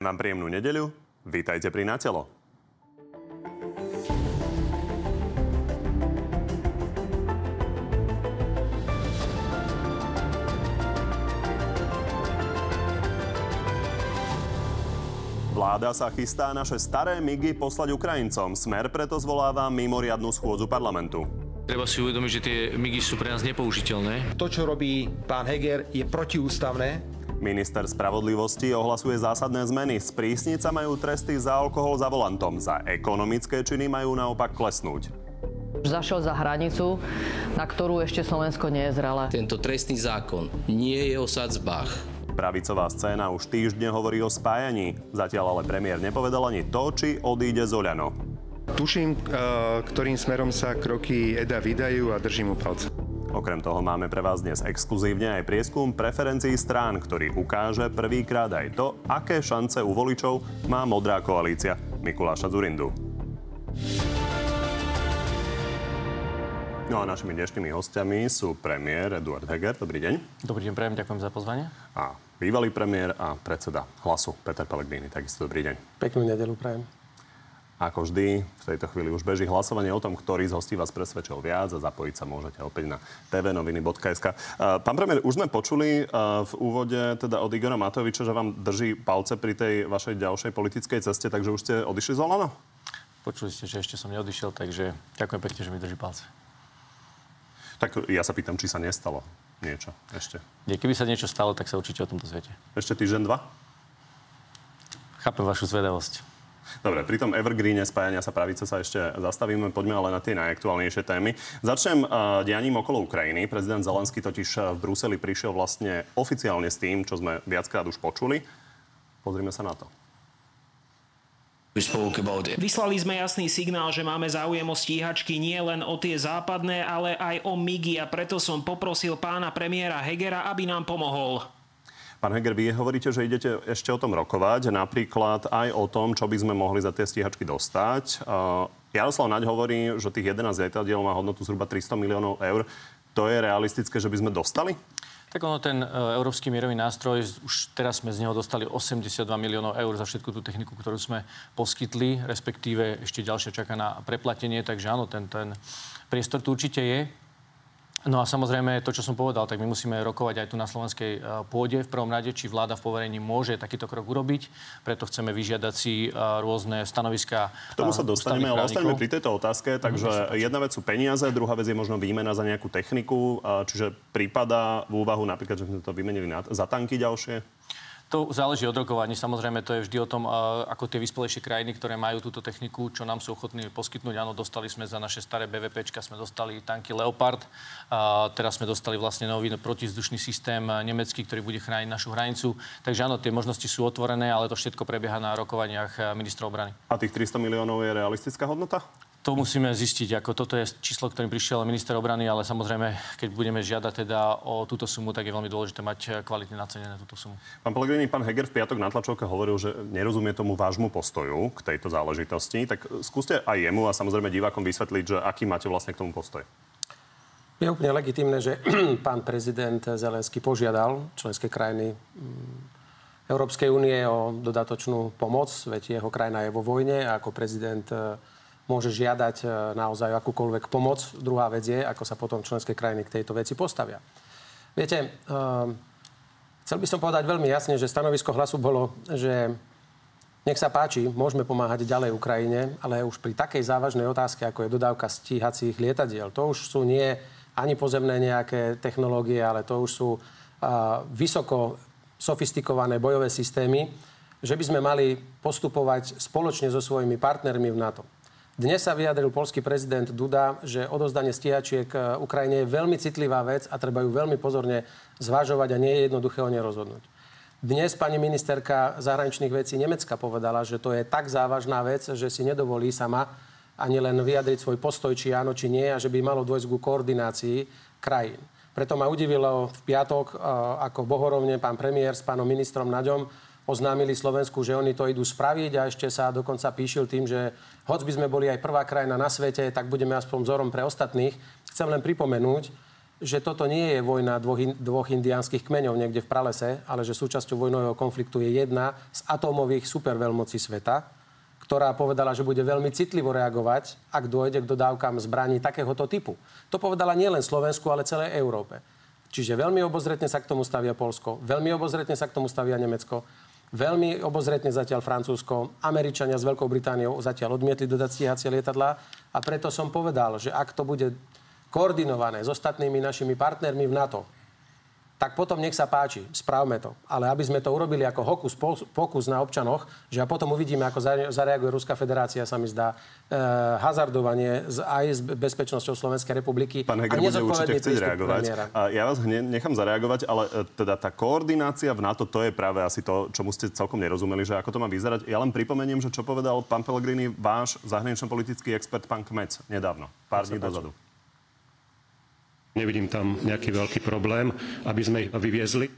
Vám príjemnú nedeľu. Vítajte pri Natelo. Vláda sa chystá naše staré migy poslať Ukrajincom. Smer preto zvoláva mimoriadnú schôdzu parlamentu. Treba si uvedomiť, že tie migy sú pre nás nepoužiteľné. To, čo robí pán Heger, je protiústavné. Minister spravodlivosti ohlasuje zásadné zmeny. Sprísniť sa majú tresty za alkohol za volantom. Za ekonomické činy majú naopak klesnúť. Zašiel za hranicu, na ktorú ešte Slovensko nie je zrelé. Tento trestný zákon nie je o sadzbách. Pravicová scéna už týždne hovorí o spájaní. Zatiaľ ale premiér nepovedal ani to, či odíde z Oľano. Tuším, ktorým smerom sa kroky Eda vydajú a držím mu palce. Okrem toho máme pre vás dnes exkluzívne aj prieskum preferencií strán, ktorý ukáže prvýkrát aj to, aké šance u voličov má modrá koalícia Mikuláša Zurindu. No a našimi dnešnými hostiami sú premiér Eduard Heger. Dobrý deň. Dobrý deň, prajem, ďakujem za pozvanie. A bývalý premiér a predseda Hlasu Peter Pellegrini. Takisto dobrý deň. Peknú nedelu prajem. Ako vždy, v tejto chvíli už beží hlasovanie o tom, ktorý z hostí vás presvedčil viac a zapojiť sa môžete opäť na tvnoviny.sk. Pán premiér, už sme počuli v úvode teda od Igora Matoviča, že vám drží palce pri tej vašej ďalšej politickej ceste, takže už ste odišli z Olano? Počuli ste, že ešte som neodišiel, takže ďakujem pekne, že mi drží palce. Tak ja sa pýtam, či sa nestalo niečo ešte. Nie, keby sa niečo stalo, tak sa určite o tomto svete. Ešte týždeň, dva? Chápem vašu zvedavosť. Dobre, pri tom evergreene spájania sa pravice sa ešte zastavíme. Poďme ale na tie najaktuálnejšie témy. Začnem uh, dianím okolo Ukrajiny. Prezident Zelenský totiž v Bruseli prišiel vlastne oficiálne s tým, čo sme viackrát už počuli. Pozrime sa na to. Vyslali sme jasný signál, že máme záujem o stíhačky nie len o tie západné, ale aj o MIGI a preto som poprosil pána premiéra Hegera, aby nám pomohol. Pán Heger, vy hovoríte, že idete ešte o tom rokovať, napríklad aj o tom, čo by sme mohli za tie stíhačky dostať. Jaroslav Naď hovorí, že tých 11 lietadiel má hodnotu zhruba 300 miliónov eur. To je realistické, že by sme dostali? Tak ono, ten uh, európsky mierový nástroj, už teraz sme z neho dostali 82 miliónov eur za všetku tú techniku, ktorú sme poskytli, respektíve ešte ďalšia čaká na preplatenie, takže áno, ten, ten priestor tu určite je. No a samozrejme, to, čo som povedal, tak my musíme rokovať aj tu na slovenskej pôde v prvom rade, či vláda v poverení môže takýto krok urobiť. Preto chceme vyžiadať si rôzne stanoviská. K tomu sa dostaneme, ale ostaneme pri tejto otázke. Takže jedna vec sú peniaze, druhá vec je možno výmena za nejakú techniku. Čiže prípada v úvahu napríklad, že sme to vymenili za tanky ďalšie? To záleží od rokovaní. Samozrejme, to je vždy o tom, ako tie vyspelejšie krajiny, ktoré majú túto techniku, čo nám sú ochotní poskytnúť. Áno, dostali sme za naše staré BVPčka, sme dostali tanky Leopard. A teraz sme dostali vlastne nový protizdušný systém nemecký, ktorý bude chrániť našu hranicu. Takže áno, tie možnosti sú otvorené, ale to všetko prebieha na rokovaniach ministra obrany. A tých 300 miliónov je realistická hodnota? To musíme zistiť, ako toto je číslo, ktorým prišiel minister obrany, ale samozrejme, keď budeme žiadať teda o túto sumu, tak je veľmi dôležité mať kvalitne nacenené túto sumu. Pán Pellegrini, pán Heger v piatok na tlačovke hovoril, že nerozumie tomu vášmu postoju k tejto záležitosti. Tak skúste aj jemu a samozrejme divákom vysvetliť, že aký máte vlastne k tomu postoj. Je úplne legitimné, že pán prezident Zelenský požiadal členské krajiny mm, Európskej únie o dodatočnú pomoc, veď jeho krajina je vo vojne a ako prezident môže žiadať e, naozaj akúkoľvek pomoc. Druhá vec je, ako sa potom členské krajiny k tejto veci postavia. Viete, e, chcel by som povedať veľmi jasne, že stanovisko hlasu bolo, že nech sa páči, môžeme pomáhať ďalej Ukrajine, ale už pri takej závažnej otázke, ako je dodávka stíhacích lietadiel, to už sú nie ani pozemné nejaké technológie, ale to už sú uh, vysoko sofistikované bojové systémy, že by sme mali postupovať spoločne so svojimi partnermi v NATO. Dnes sa vyjadril polský prezident Duda, že odozdanie stíhačiek e, Ukrajine je veľmi citlivá vec a treba ju veľmi pozorne zvažovať a nie je jednoduché o nej rozhodnúť. Dnes pani ministerka zahraničných vecí Nemecka povedala, že to je tak závažná vec, že si nedovolí sama ani len vyjadriť svoj postoj, či áno, či nie, a že by malo dôjsť ku koordinácii krajín. Preto ma udivilo v piatok, e, ako bohorovne pán premiér s pánom ministrom Naďom oznámili Slovensku, že oni to idú spraviť a ešte sa dokonca píšil tým, že hoď by sme boli aj prvá krajina na svete, tak budeme aspoň vzorom pre ostatných. Chcem len pripomenúť, že toto nie je vojna dvoch, dvoch indiánskych kmeňov niekde v pralese, ale že súčasťou vojnového konfliktu je jedna z atómových superveľmocí sveta, ktorá povedala, že bude veľmi citlivo reagovať, ak dôjde k dodávkam zbraní takéhoto typu. To povedala nielen Slovensku, ale celej Európe. Čiže veľmi obozretne sa k tomu stavia Polsko, veľmi obozretne sa k tomu stavia Nemecko. Veľmi obozretne zatiaľ Francúzsko, Američania s Veľkou Britániou zatiaľ odmietli dodať stíhacie lietadlá. A preto som povedal, že ak to bude koordinované s ostatnými našimi partnermi v NATO, tak potom nech sa páči, spravme to. Ale aby sme to urobili ako hokus pokus na občanoch, že a potom uvidíme, ako zareaguje Ruská federácia, sa mi zdá, e, hazardovanie z, aj s bezpečnosťou Slovenskej republiky. Pán Heger bude určite chcieť reagovať. A ja vás hneď nechám zareagovať, ale e, teda tá koordinácia v NATO, to je práve asi to, čomu ste celkom nerozumeli, že ako to má vyzerať. Ja len pripomeniem, že čo povedal pán Pellegrini, váš zahranično-politický expert, pán Kmec, nedávno, pár dní dozadu. Nevidím tam nejaký veľký problém, aby sme ich vyviezli.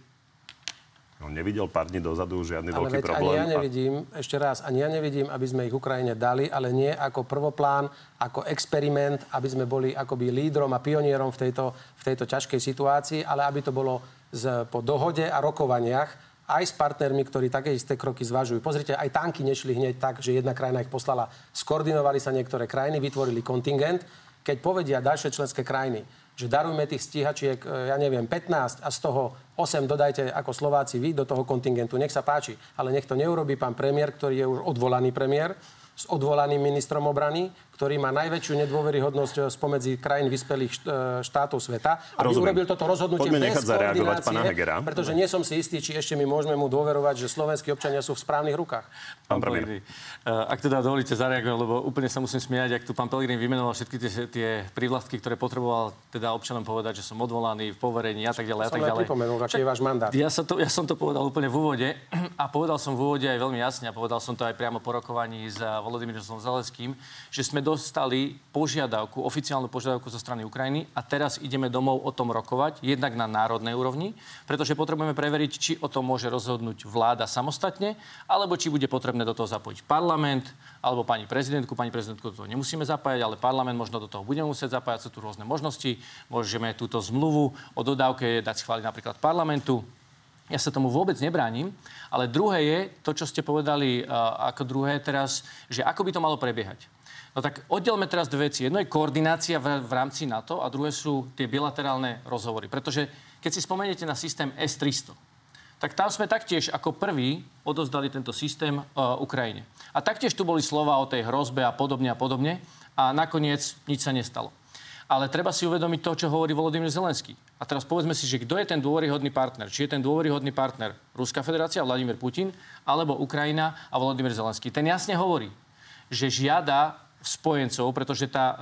No, nevidel pár dní dozadu žiadny ale veľký veď problém. Ani ja nevidím, a... ešte raz, ani ja nevidím, aby sme ich Ukrajine dali, ale nie ako prvoplán, ako experiment, aby sme boli akoby lídrom a pionierom v tejto, v tejto ťažkej situácii, ale aby to bolo z, po dohode a rokovaniach aj s partnermi, ktorí také isté kroky zvažujú. Pozrite, aj tanky nešli hneď tak, že jedna krajina ich poslala. Skoordinovali sa niektoré krajiny, vytvorili kontingent. Keď povedia ďalšie členské krajiny, že darujme tých stíhačiek, e, ja neviem, 15 a z toho 8 dodajte ako Slováci vy do toho kontingentu. Nech sa páči. Ale nech to neurobí pán premiér, ktorý je už odvolaný premiér s odvolaným ministrom obrany, ktorý má najväčšiu nedôveryhodnosť eh, spomedzi krajín vyspelých eh, štátov sveta, aby Rozumiem. urobil toto rozhodnutie Poďme bez zareagovať pána Hegera. Pretože nie som si istý, či ešte my môžeme mu dôverovať, že slovenskí občania sú v správnych rukách. Pán premiér. Eh, ak teda dovolíte zareagovať, lebo úplne sa musím smiať, ak tu pán Pelegrín vymenoval všetky tie, tie prívlastky, ktoré potreboval teda občanom povedať, že som odvolaný v poverení a tak ďalej. A tak ďalej. aký je váš mandát. Ja, sa to, ja som to povedal úplne v úvode a povedal som v úvode aj veľmi jasne a povedal som to aj priamo po rokovaní s Volodymyrom Zelenským, že sme dostali požiadavku, oficiálnu požiadavku zo strany Ukrajiny a teraz ideme domov o tom rokovať, jednak na národnej úrovni, pretože potrebujeme preveriť, či o tom môže rozhodnúť vláda samostatne, alebo či bude potrebné do toho zapojiť parlament, alebo pani prezidentku. Pani prezidentku do toho nemusíme zapájať, ale parlament možno do toho bude musieť zapájať. Sú tu rôzne možnosti. Môžeme túto zmluvu o dodávke dať schváliť napríklad parlamentu. Ja sa tomu vôbec nebránim, ale druhé je to, čo ste povedali ako druhé teraz, že ako by to malo prebiehať. No tak oddelme teraz dve veci. Jedno je koordinácia v, v rámci NATO a druhé sú tie bilaterálne rozhovory. Pretože keď si spomeniete na systém S-300, tak tam sme taktiež ako prví odozdali tento systém uh, Ukrajine. A taktiež tu boli slova o tej hrozbe a podobne a podobne a nakoniec nič sa nestalo. Ale treba si uvedomiť to, čo hovorí Volodymyr Zelenský. A teraz povedzme si, že kto je ten dôveryhodný partner. Či je ten dôveryhodný partner Ruská federácia, Vladimír Putin, alebo Ukrajina a Volodymyr Zelenský. Ten jasne hovorí, že žiada spojencov, pretože tá uh,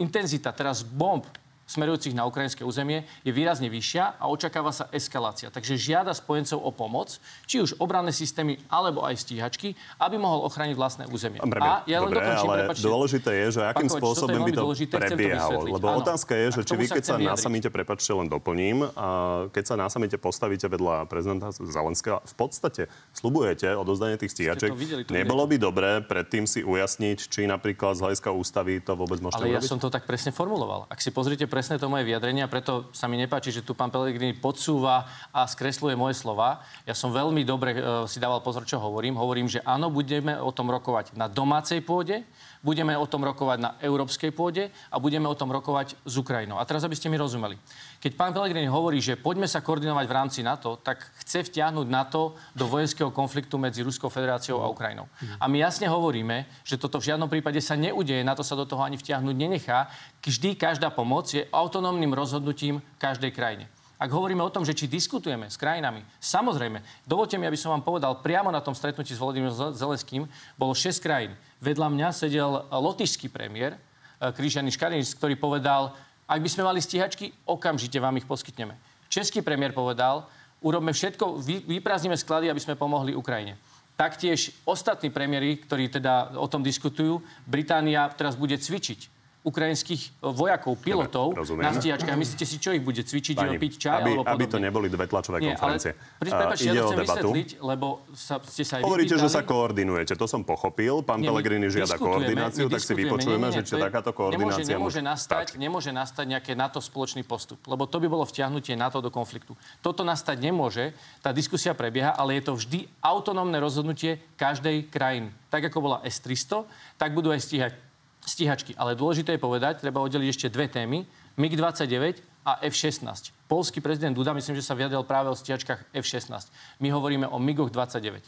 intenzita teraz bomb smerujúcich na ukrajinské územie je výrazne vyššia a očakáva sa eskalácia. Takže žiada spojencov o pomoc, či už obranné systémy alebo aj stíhačky, aby mohol ochrániť vlastné územie. Dobre, a ja len dobre, dokončím, ale prepačte, dôležité je, že akým Pakovič, spôsobom by to prebiehalo. Lebo Áno, otázka je, že či vy, keď sa, sa na samite, prepačte, len doplním, a keď sa na samite postavíte vedľa prezidenta Zelenského, v podstate slubujete odozdanie tých stíhačiek. Videli, Nebolo by dobré predtým si ujasniť, či napríklad z hľadiska ústavy to vôbec môžete Ale ja som to tak presne formuloval. Ak si pozrite presne to moje vyjadrenie a preto sa mi nepáči, že tu pán Pellegrini podsúva a skresluje moje slova. Ja som veľmi dobre uh, si dával pozor, čo hovorím. Hovorím, že áno, budeme o tom rokovať na domácej pôde, budeme o tom rokovať na európskej pôde a budeme o tom rokovať s Ukrajinou. A teraz, aby ste mi rozumeli. Keď pán Pellegrini hovorí, že poďme sa koordinovať v rámci NATO, tak chce vtiahnuť NATO do vojenského konfliktu medzi Ruskou federáciou a Ukrajinou. A my jasne hovoríme, že toto v žiadnom prípade sa neudeje, NATO sa do toho ani vtiahnuť nenechá. Vždy každá pomoc je autonómnym rozhodnutím každej krajine. Ak hovoríme o tom, že či diskutujeme s krajinami, samozrejme, dovolte mi, aby som vám povedal, priamo na tom stretnutí s Volodymyrom Zelenským bolo 6 krajín. Vedľa mňa sedel lotišský premiér, Križany Škarinis, ktorý povedal, ak by sme mali stíhačky, okamžite vám ich poskytneme. Český premiér povedal, urobme všetko, vyprázdnime sklady, aby sme pomohli Ukrajine. Taktiež ostatní premiéry, ktorí teda o tom diskutujú, Británia teraz bude cvičiť ukrajinských vojakov, pilotov rozumiem. na stíhačkách. Myslíte si, čo ich bude cvičiť, Pani, piť čaj aby, alebo podobne? aby to neboli dve tlačové Nie, konferencie. Ale, prepáčte, ja to chcem debatu. vysvetliť, lebo sa, ste sa aj Hovoríte, že sa koordinujete. To som pochopil. Pán Nie, my Pellegrini žiada koordináciu, tak si vypočujeme, Nie, nie, že či takáto nemôže, koordinácia nemôže, môže nastať, stať. nemôže nastať nejaké NATO spoločný postup, lebo to by bolo vtiahnutie NATO do konfliktu. Toto nastať nemôže, tá diskusia prebieha, ale je to vždy autonómne rozhodnutie každej krajiny. Tak ako bola S-300, tak budú aj stíhať stíhačky. Ale dôležité je povedať, treba oddeliť ešte dve témy. MiG-29 a F-16. Polský prezident Duda, myslím, že sa vyjadril práve o stíhačkách F-16. My hovoríme o MiGoch 29.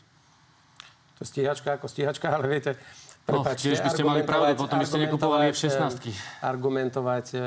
To stíhačka ako stíhačka, ale viete, No, prepáčte, tiež by ste mali pravdu, potom by ste nekupovali argumentovať, F-16. eh, Argumentovať eh,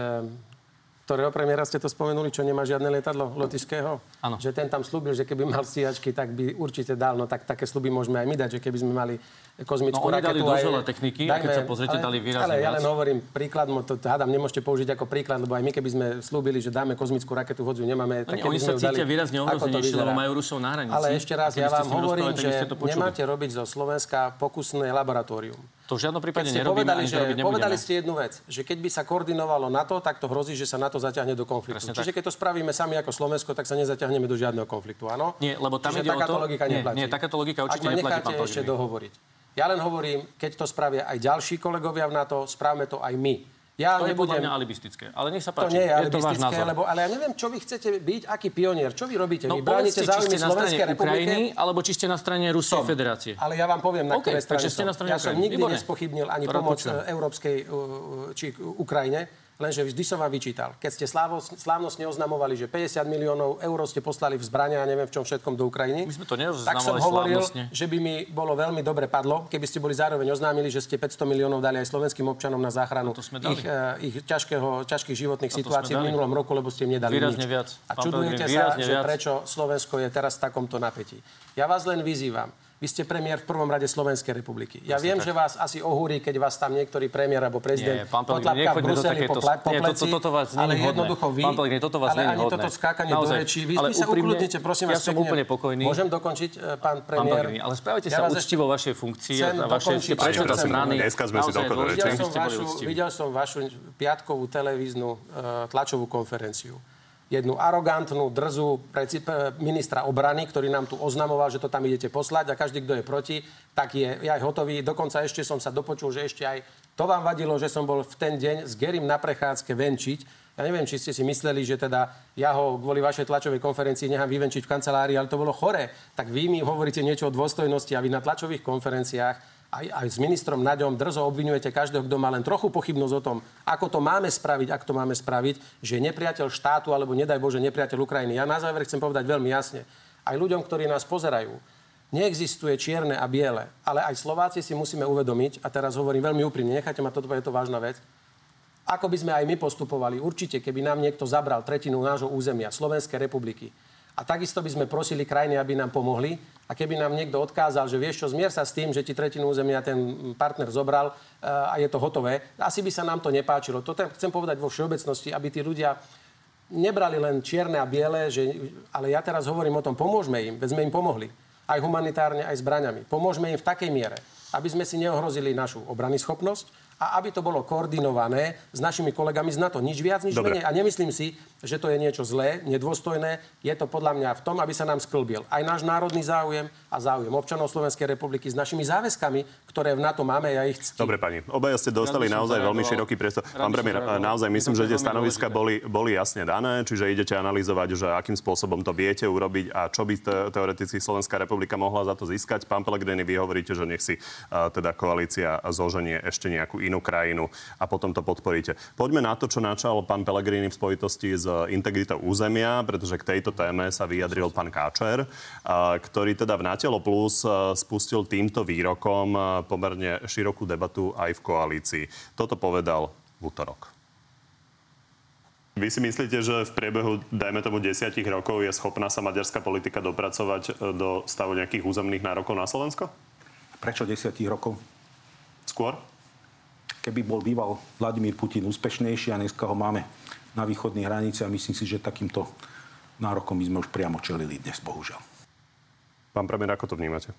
ktorého premiéra ste to spomenuli, čo nemá žiadne lietadlo lotišského? Áno. Že ten tam slúbil, že keby mal stíhačky, tak by určite dal. No tak také sluby môžeme aj my dať, že keby sme mali kozmickú No, oni raketu. dali dosť aj- techniky a keď sa pozriete, ale, dali výrazne Ale ja len hovorím príklad, to, hádam, nemôžete použiť ako príklad, lebo aj my, keby sme slúbili, že dáme kozmickú raketu, hodziu nemáme, tak Oni, oni sa ju dali, cítia výrazne ohrozenejšie, lebo majú Rusov na hranici. Ale ešte raz, ja vám hovorím, že nemáte robiť zo Slovenska pokusné laboratórium. To v žiadnom prípade ste nerobíme, povedali, že, to povedali ste jednu vec, že keď by sa koordinovalo NATO, tak to hrozí, že sa NATO zaťahne do konfliktu. Presne Čiže tak. keď to spravíme sami ako Slovensko, tak sa nezaťahneme do žiadneho konfliktu, áno? Nie, lebo tam Čiže ide o takáto to- logika nie, neplatí. nie, takáto logika určite neplatí, necháte pán ešte dohovoriť. Ja len hovorím, keď to spravia aj ďalší kolegovia v NATO, správme to aj my. Ja To je podľa nebudem... mňa alibistické. Ale nech sa To páči, nie je je to alibistické, názor. lebo, ale ja neviem, čo vy chcete byť, aký pionier, čo vy robíte? No vy bránite záujmy Slovenskej republiky? Ukrajiny, alebo či ste na strane Ruskej federácie. Ale ja vám poviem, na OK, ktorej strane ste na strane Ja som nikdy Výborne. nespochybnil ani To rád pomoc počujem. e, Európskej uh, či Ukrajine, lenže vždy som vám vyčítal. Keď ste slávnostne oznamovali, že 50 miliónov eur ste poslali v zbrania a neviem v čom všetkom do Ukrajiny, My sme to tak som hovoril, slávnostne. že by mi bolo veľmi dobre padlo, keby ste boli zároveň oznámili, že ste 500 miliónov dali aj slovenským občanom na záchranu to ich, uh, ich ťažkého, ťažkých životných sme situácií v dali. minulom roku, lebo ste im nedali Výrazne nič. viac. A čudujete sa, že viac. prečo Slovensko je teraz v takomto napätí. Ja vás len vyzývam. Vy ste premiér v prvom rade Slovenskej republiky. Ja viem, že vás asi ohúri, keď vás tam niektorý premiér alebo Nie, prezident pán Pellegrini, potlapká v do Bruseli po, takéto- pla- po nie, toto- pleci, toto vás nie ale hodné. jednoducho vy, Pán Pellegrini, toto vás ale nie ani hodné. toto skákanie do Naozaj. rečí. Vy, Ale vy sa úprimne, ukludnite, prosím ja vás som pekne. úplne pokojný. Môžem dokončiť, e, pán Pán premiér? Pellegrini, ale správajte Ja sa vás úctivo vašej funkcii a vašej predseda strany. Dneska sme si do aby Videl som, vašu, som piatkovú televíznu uh, tlačovú konferenciu. Jednu arogantnú, drzú ministra obrany, ktorý nám tu oznamoval, že to tam idete poslať a každý, kto je proti, tak je aj hotový. Dokonca ešte som sa dopočul, že ešte aj to vám vadilo, že som bol v ten deň s Gerim na prechádzke venčiť. Ja neviem, či ste si mysleli, že teda ja ho kvôli vašej tlačovej konferencii nechám vyvenčiť v kancelárii, ale to bolo chore. Tak vy mi hovoríte niečo o dôstojnosti a vy na tlačových konferenciách aj, aj s ministrom Naďom drzo obvinujete každého, kto má len trochu pochybnosť o tom, ako to máme spraviť, ak to máme spraviť, že je nepriateľ štátu alebo nedaj Bože nepriateľ Ukrajiny. Ja na záver chcem povedať veľmi jasne. Aj ľuďom, ktorí nás pozerajú, neexistuje čierne a biele, ale aj Slováci si musíme uvedomiť, a teraz hovorím veľmi úprimne, nechajte ma toto, je to vážna vec, ako by sme aj my postupovali. Určite, keby nám niekto zabral tretinu nášho územia, Slovenskej republiky, a takisto by sme prosili krajiny, aby nám pomohli. A keby nám niekto odkázal, že vieš čo, zmier sa s tým, že ti tretinu územia ten partner zobral eh, a je to hotové, asi by sa nám to nepáčilo. To chcem povedať vo všeobecnosti, aby tí ľudia nebrali len čierne a biele, že, ale ja teraz hovorím o tom, pomôžme im, veď sme im pomohli. Aj humanitárne, aj zbraňami. Pomôžme im v takej miere, aby sme si neohrozili našu obrany schopnosť a aby to bolo koordinované s našimi kolegami z NATO. Nič viac, nič Dobre. menej. A nemyslím si, že to je niečo zlé, nedôstojné. Je to podľa mňa v tom, aby sa nám sklbil aj náš národný záujem a záujem občanov Slovenskej republiky s našimi záväzkami, ktoré v NATO máme. Ja ich ctím. Dobre, pani. Obaja ste dostali Rád naozaj veľmi široký priestor. Pán premiér, naozaj myslím, že tie stanoviska boli, boli jasne dané, čiže idete analyzovať, že akým spôsobom to viete urobiť a čo by te, teoreticky Slovenská republika mohla za to získať. Pán Pellegrini, vy hovoríte, že nech si a, teda koalícia zoženie ešte nejakú inú krajinu a potom to podporíte. Poďme na to, čo načal pán Pellegrini v spojitosti s integritou územia, pretože k tejto téme sa vyjadril pán Káčer, ktorý teda v Natelo Plus spustil týmto výrokom pomerne širokú debatu aj v koalícii. Toto povedal v útorok. Vy si myslíte, že v priebehu, dajme tomu, desiatich rokov je schopná sa maďarská politika dopracovať e, do stavu nejakých územných nárokov na Slovensko? Prečo desiatich rokov? Skôr? Keby bol býval Vladimír Putin úspešnejší a dneska ho máme na východnej hranici a myslím si, že takýmto nárokom by sme už priamo čelili dnes, bohužiaľ. Pán premiér, ako to vnímate?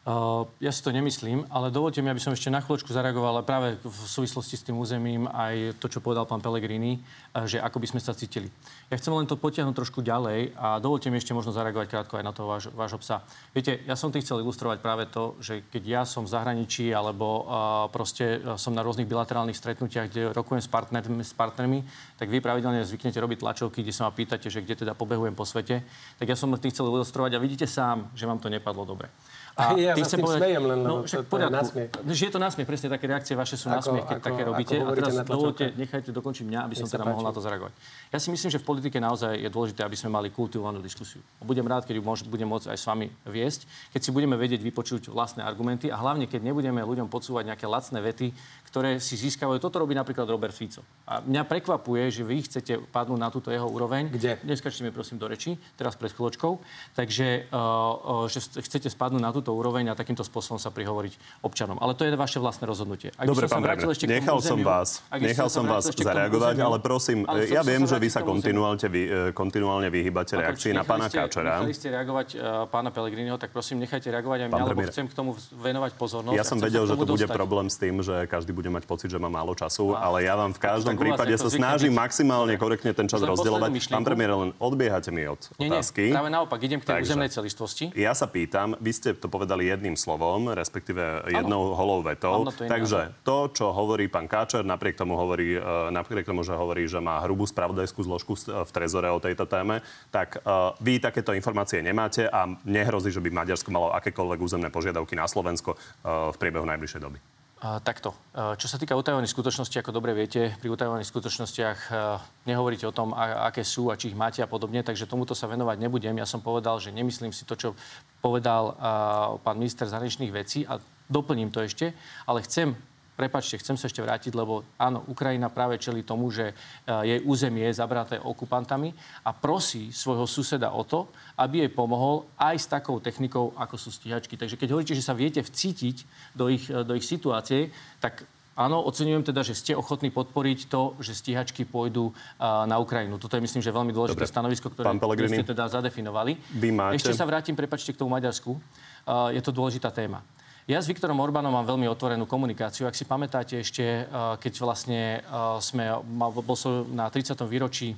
Uh, ja si to nemyslím, ale dovolte mi, aby som ešte na chvíľočku zareagoval práve v súvislosti s tým územím aj to, čo povedal pán Pellegrini, uh, že ako by sme sa cítili. Ja chcem len to potiahnuť trošku ďalej a dovolte mi ešte možno zareagovať krátko aj na toho váš, vášho psa. Viete, ja som tým chcel ilustrovať práve to, že keď ja som v zahraničí alebo uh, proste som na rôznych bilaterálnych stretnutiach, kde rokujem s partnermi, s partnermi, tak vy pravidelne zvyknete robiť tlačovky, kde sa ma pýtate, že kde teda pobehujem po svete. Tak ja som tým chcel ilustrovať a vidíte sám, že vám to nepadlo dobre. A ja tým chcem povedať, smejem, len, no, však to, to je násmiech. Že je to násmiech, presne také reakcie vaše sú násmiech, keď ako, také robíte. A teraz dovolte, nechajte dokončiť mňa, aby som teda páči. mohol na to zareagovať. Ja si myslím, že v politike naozaj je dôležité, aby sme mali kultivovanú diskusiu. Budem rád, keď ju môž, budem môcť aj s vami viesť, keď si budeme vedieť vypočuť vlastné argumenty a hlavne, keď nebudeme ľuďom podsúvať nejaké lacné vety, ktoré si získavajú. Toto robí napríklad Robert Fico. A mňa prekvapuje, že vy chcete padnúť na túto jeho úroveň. Kde? Neskačte mi prosím do reči, teraz pred chvíľočkou. Takže uh, že chcete spadnúť na túto úroveň a takýmto spôsobom sa prihovoriť občanom. Ale to je vaše vlastné rozhodnutie. Ak Dobre, pán premiér, nechal som vás, nechal som vás zareagovať, ale prosím, ale ja viem, že vy sa kontinuálne, vy, e, kontinuálne vyhýbate reakcii na pána Káčera. Nechali ste reagovať uh, pána Pellegriniho, tak prosím, nechajte reagovať aj mňa, lebo chcem k tomu venovať pozornosť. Ja som vedel, že to bude problém s tým, že každý bude mať pocit, že má málo času, ale ja vám v každom prípade sa snažím maximálne korektne ten čas rozdielovať. Pán premiér, len odbiehate mi od otázky. Nie, práve naopak, idem k tej územnej celistvosti. Ja sa pýtam, vy ste to povedali jedným slovom, respektíve jednou holou vetou. Takže to, čo hovorí pán Káčer, napriek tomu, hovorí, e, napriek tomu, že hovorí, že má hrubú spravodajskú zložku v trezore o tejto téme, tak uh, vy takéto informácie nemáte a nehrozí, že by Maďarsko malo akékoľvek územné požiadavky na Slovensko v priebehu najbližšej doby. Takto. Čo sa týka utajovaných skutočností, ako dobre viete, pri utajovaných skutočnostiach nehovoríte o tom, aké sú a či ich máte a podobne, takže tomuto sa venovať nebudem. Ja som povedal, že nemyslím si to, čo povedal pán minister zahraničných vecí a doplním to ešte, ale chcem prepačte, chcem sa ešte vrátiť, lebo áno, Ukrajina práve čeli tomu, že e, jej územie je zabraté okupantami a prosí svojho suseda o to, aby jej pomohol aj s takou technikou, ako sú stíhačky. Takže keď hovoríte, že sa viete vcítiť do ich, e, do ich situácie, tak Áno, oceňujem teda, že ste ochotní podporiť to, že stíhačky pôjdu uh, na Ukrajinu. Toto je, myslím, že veľmi dôležité Dobre. stanovisko, ktoré ste teda zadefinovali. Vy máte... Ešte sa vrátim, prepačte, k tomu Maďarsku. Uh, je to dôležitá téma. Ja s Viktorom Orbánom mám veľmi otvorenú komunikáciu. Ak si pamätáte ešte, eh, keď vlastne eh, sme, bol som na 30. výročí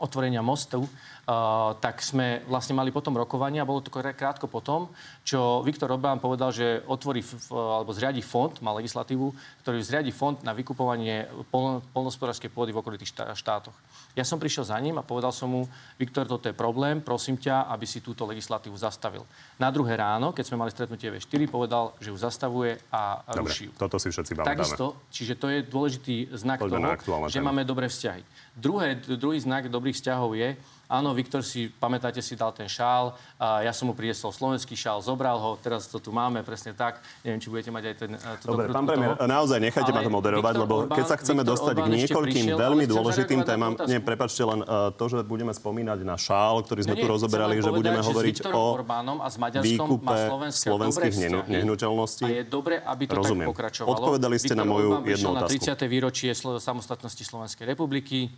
otvorenia mostu, Uh, tak sme vlastne mali potom rokovanie a bolo to krátko potom, čo Viktor Orbán povedal, že otvorí alebo zriadi fond, má legislatívu, ktorý zriadi fond na vykupovanie pol- polnospodárskej pôdy v okolitých štá- štátoch. Ja som prišiel za ním a povedal som mu, Viktor, toto je problém, prosím ťa, aby si túto legislatívu zastavil. Na druhé ráno, keď sme mali stretnutie V4, povedal, že ju zastavuje a Dobre, ruší ju. toto si všetci pamätáme. Takisto, čiže to je dôležitý znak Poďme toho, že máme dobré vzťahy. Druhé, druhý znak dobrých vzťahov je, Áno, Viktor si, pamätáte si, dal ten šál. A ja som mu priniesol slovenský šál, zobral ho, teraz to tu máme presne tak. Neviem, či budete mať aj ten... Dobre, pán premiér, naozaj nechajte ma to moderovať, Viktor lebo Orbán, keď sa chceme Viktor dostať Orbán k niekoľkým prišiel, veľmi dôležitým témam, nie, prepačte len uh, to, že budeme spomínať na šál, ktorý sme nie, tu rozoberali, že budeme hovoriť o výkupe slovenských nehnuteľností. A je dobre, aby to tak pokračovalo. Odpovedali ste na moju jednu otázku. na 30. výročie samostatnosti Slovenskej republiky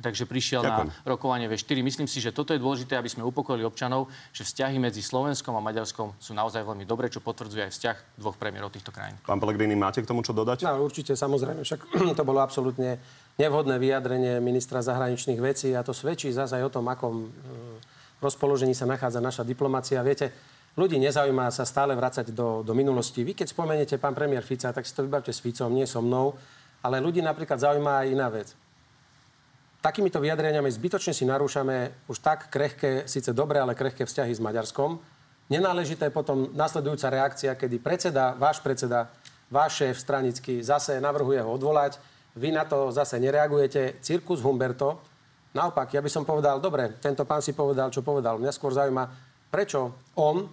takže prišiel Ďakujem. na rokovanie V4. Myslím si, že toto je dôležité, aby sme upokojili občanov, že vzťahy medzi Slovenskom a Maďarskom sú naozaj veľmi dobré, čo potvrdzuje aj vzťah dvoch premiérov týchto krajín. Pán Pellegrini, máte k tomu čo dodať? No, určite, samozrejme. Však to bolo absolútne nevhodné vyjadrenie ministra zahraničných vecí a to svedčí zase aj o tom, akom e, rozpoložení sa nachádza naša diplomácia. Viete, ľudí nezaujíma sa stále vracať do, do minulosti. Vy keď spomeniete pán premiér Fica, tak si to vybavte s Ficom, nie so mnou. Ale ľudí napríklad zaujíma aj iná vec takýmito vyjadreniami zbytočne si narúšame už tak krehké, síce dobré, ale krehké vzťahy s Maďarskom. Nenáležité je potom nasledujúca reakcia, kedy predseda, váš predseda, váš šéf stranický zase navrhuje ho odvolať. Vy na to zase nereagujete. Cirkus Humberto. Naopak, ja by som povedal, dobre, tento pán si povedal, čo povedal. Mňa skôr zaujíma, prečo on,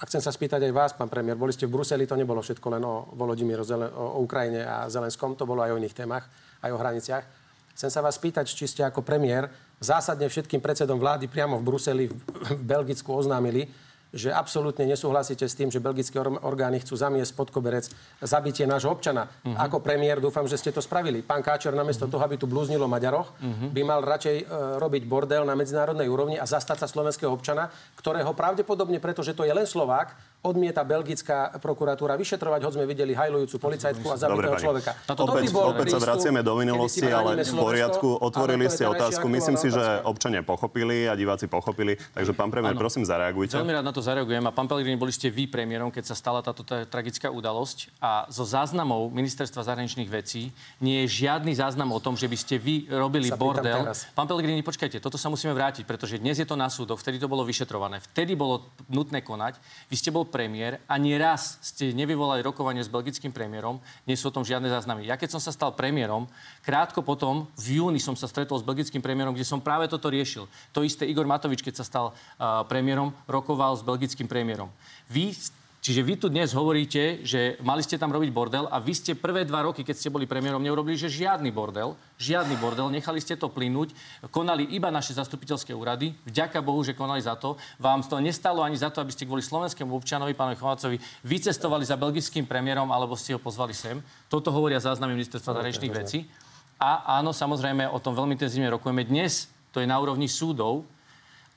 a chcem sa spýtať aj vás, pán premiér, boli ste v Bruseli, to nebolo všetko len o Volodymyru, o Ukrajine a Zelenskom, to bolo aj o iných témach, aj o hraniciach. Chcem sa vás spýtať, či ste ako premiér zásadne všetkým predsedom vlády priamo v Bruseli, v Belgicku oznámili, že absolútne nesúhlasíte s tým, že belgické orgány chcú zamiesť pod koberec zabitie nášho občana. Uh-huh. Ako premiér dúfam, že ste to spravili. Pán Káčer namiesto uh-huh. toho, aby tu blúznilo Maďaroch, uh-huh. by mal radšej uh, robiť bordel na medzinárodnej úrovni a zastať sa slovenského občana, ktorého pravdepodobne, pretože to je len Slovák, odmieta belgická prokuratúra vyšetrovať, hoď sme videli hajlujúcu policajtku a zabitého človeka. To opäť, by bol opäť sa vraciame do minulosti, ale v poriadku. Otvorili ste otázku. Myslím si, že občania pochopili a diváci pochopili. Takže pán premiér, prosím, zareagujte. Veľmi rád na to zareagujem. A pán Pellegrini, boli ste vy premiérom, keď sa stala táto tá tragická udalosť. A zo záznamov Ministerstva zahraničných vecí nie je žiadny záznam o tom, že by ste vy robili Sa bordel. teraz. Pán Pellegrini, počkajte, toto sa musíme vrátiť, pretože dnes je to na súdoch, vtedy to bolo vyšetrované, vtedy bolo nutné konať. Vy ste bol premiér a nie raz ste nevyvolali rokovanie s belgickým premiérom, nie sú o tom žiadne záznamy. Ja keď som sa stal premiérom, krátko potom, v júni som sa stretol s belgickým premiérom, kde som práve toto riešil. To isté Igor Matovič, keď sa stal uh, premiérom, rokoval s belgickým premiérom. Vy Čiže vy tu dnes hovoríte, že mali ste tam robiť bordel a vy ste prvé dva roky, keď ste boli premiérom, neurobili, že žiadny bordel, žiadny bordel, nechali ste to plynúť, konali iba naše zastupiteľské úrady, vďaka Bohu, že konali za to. Vám to nestalo ani za to, aby ste kvôli slovenskému občanovi, pánovi Chovacovi, vycestovali za belgickým premiérom alebo ste ho pozvali sem. Toto hovoria záznamy ministerstva zahraničných vecí. A áno, samozrejme, o tom veľmi intenzívne rokujeme. Dnes to je na úrovni súdov,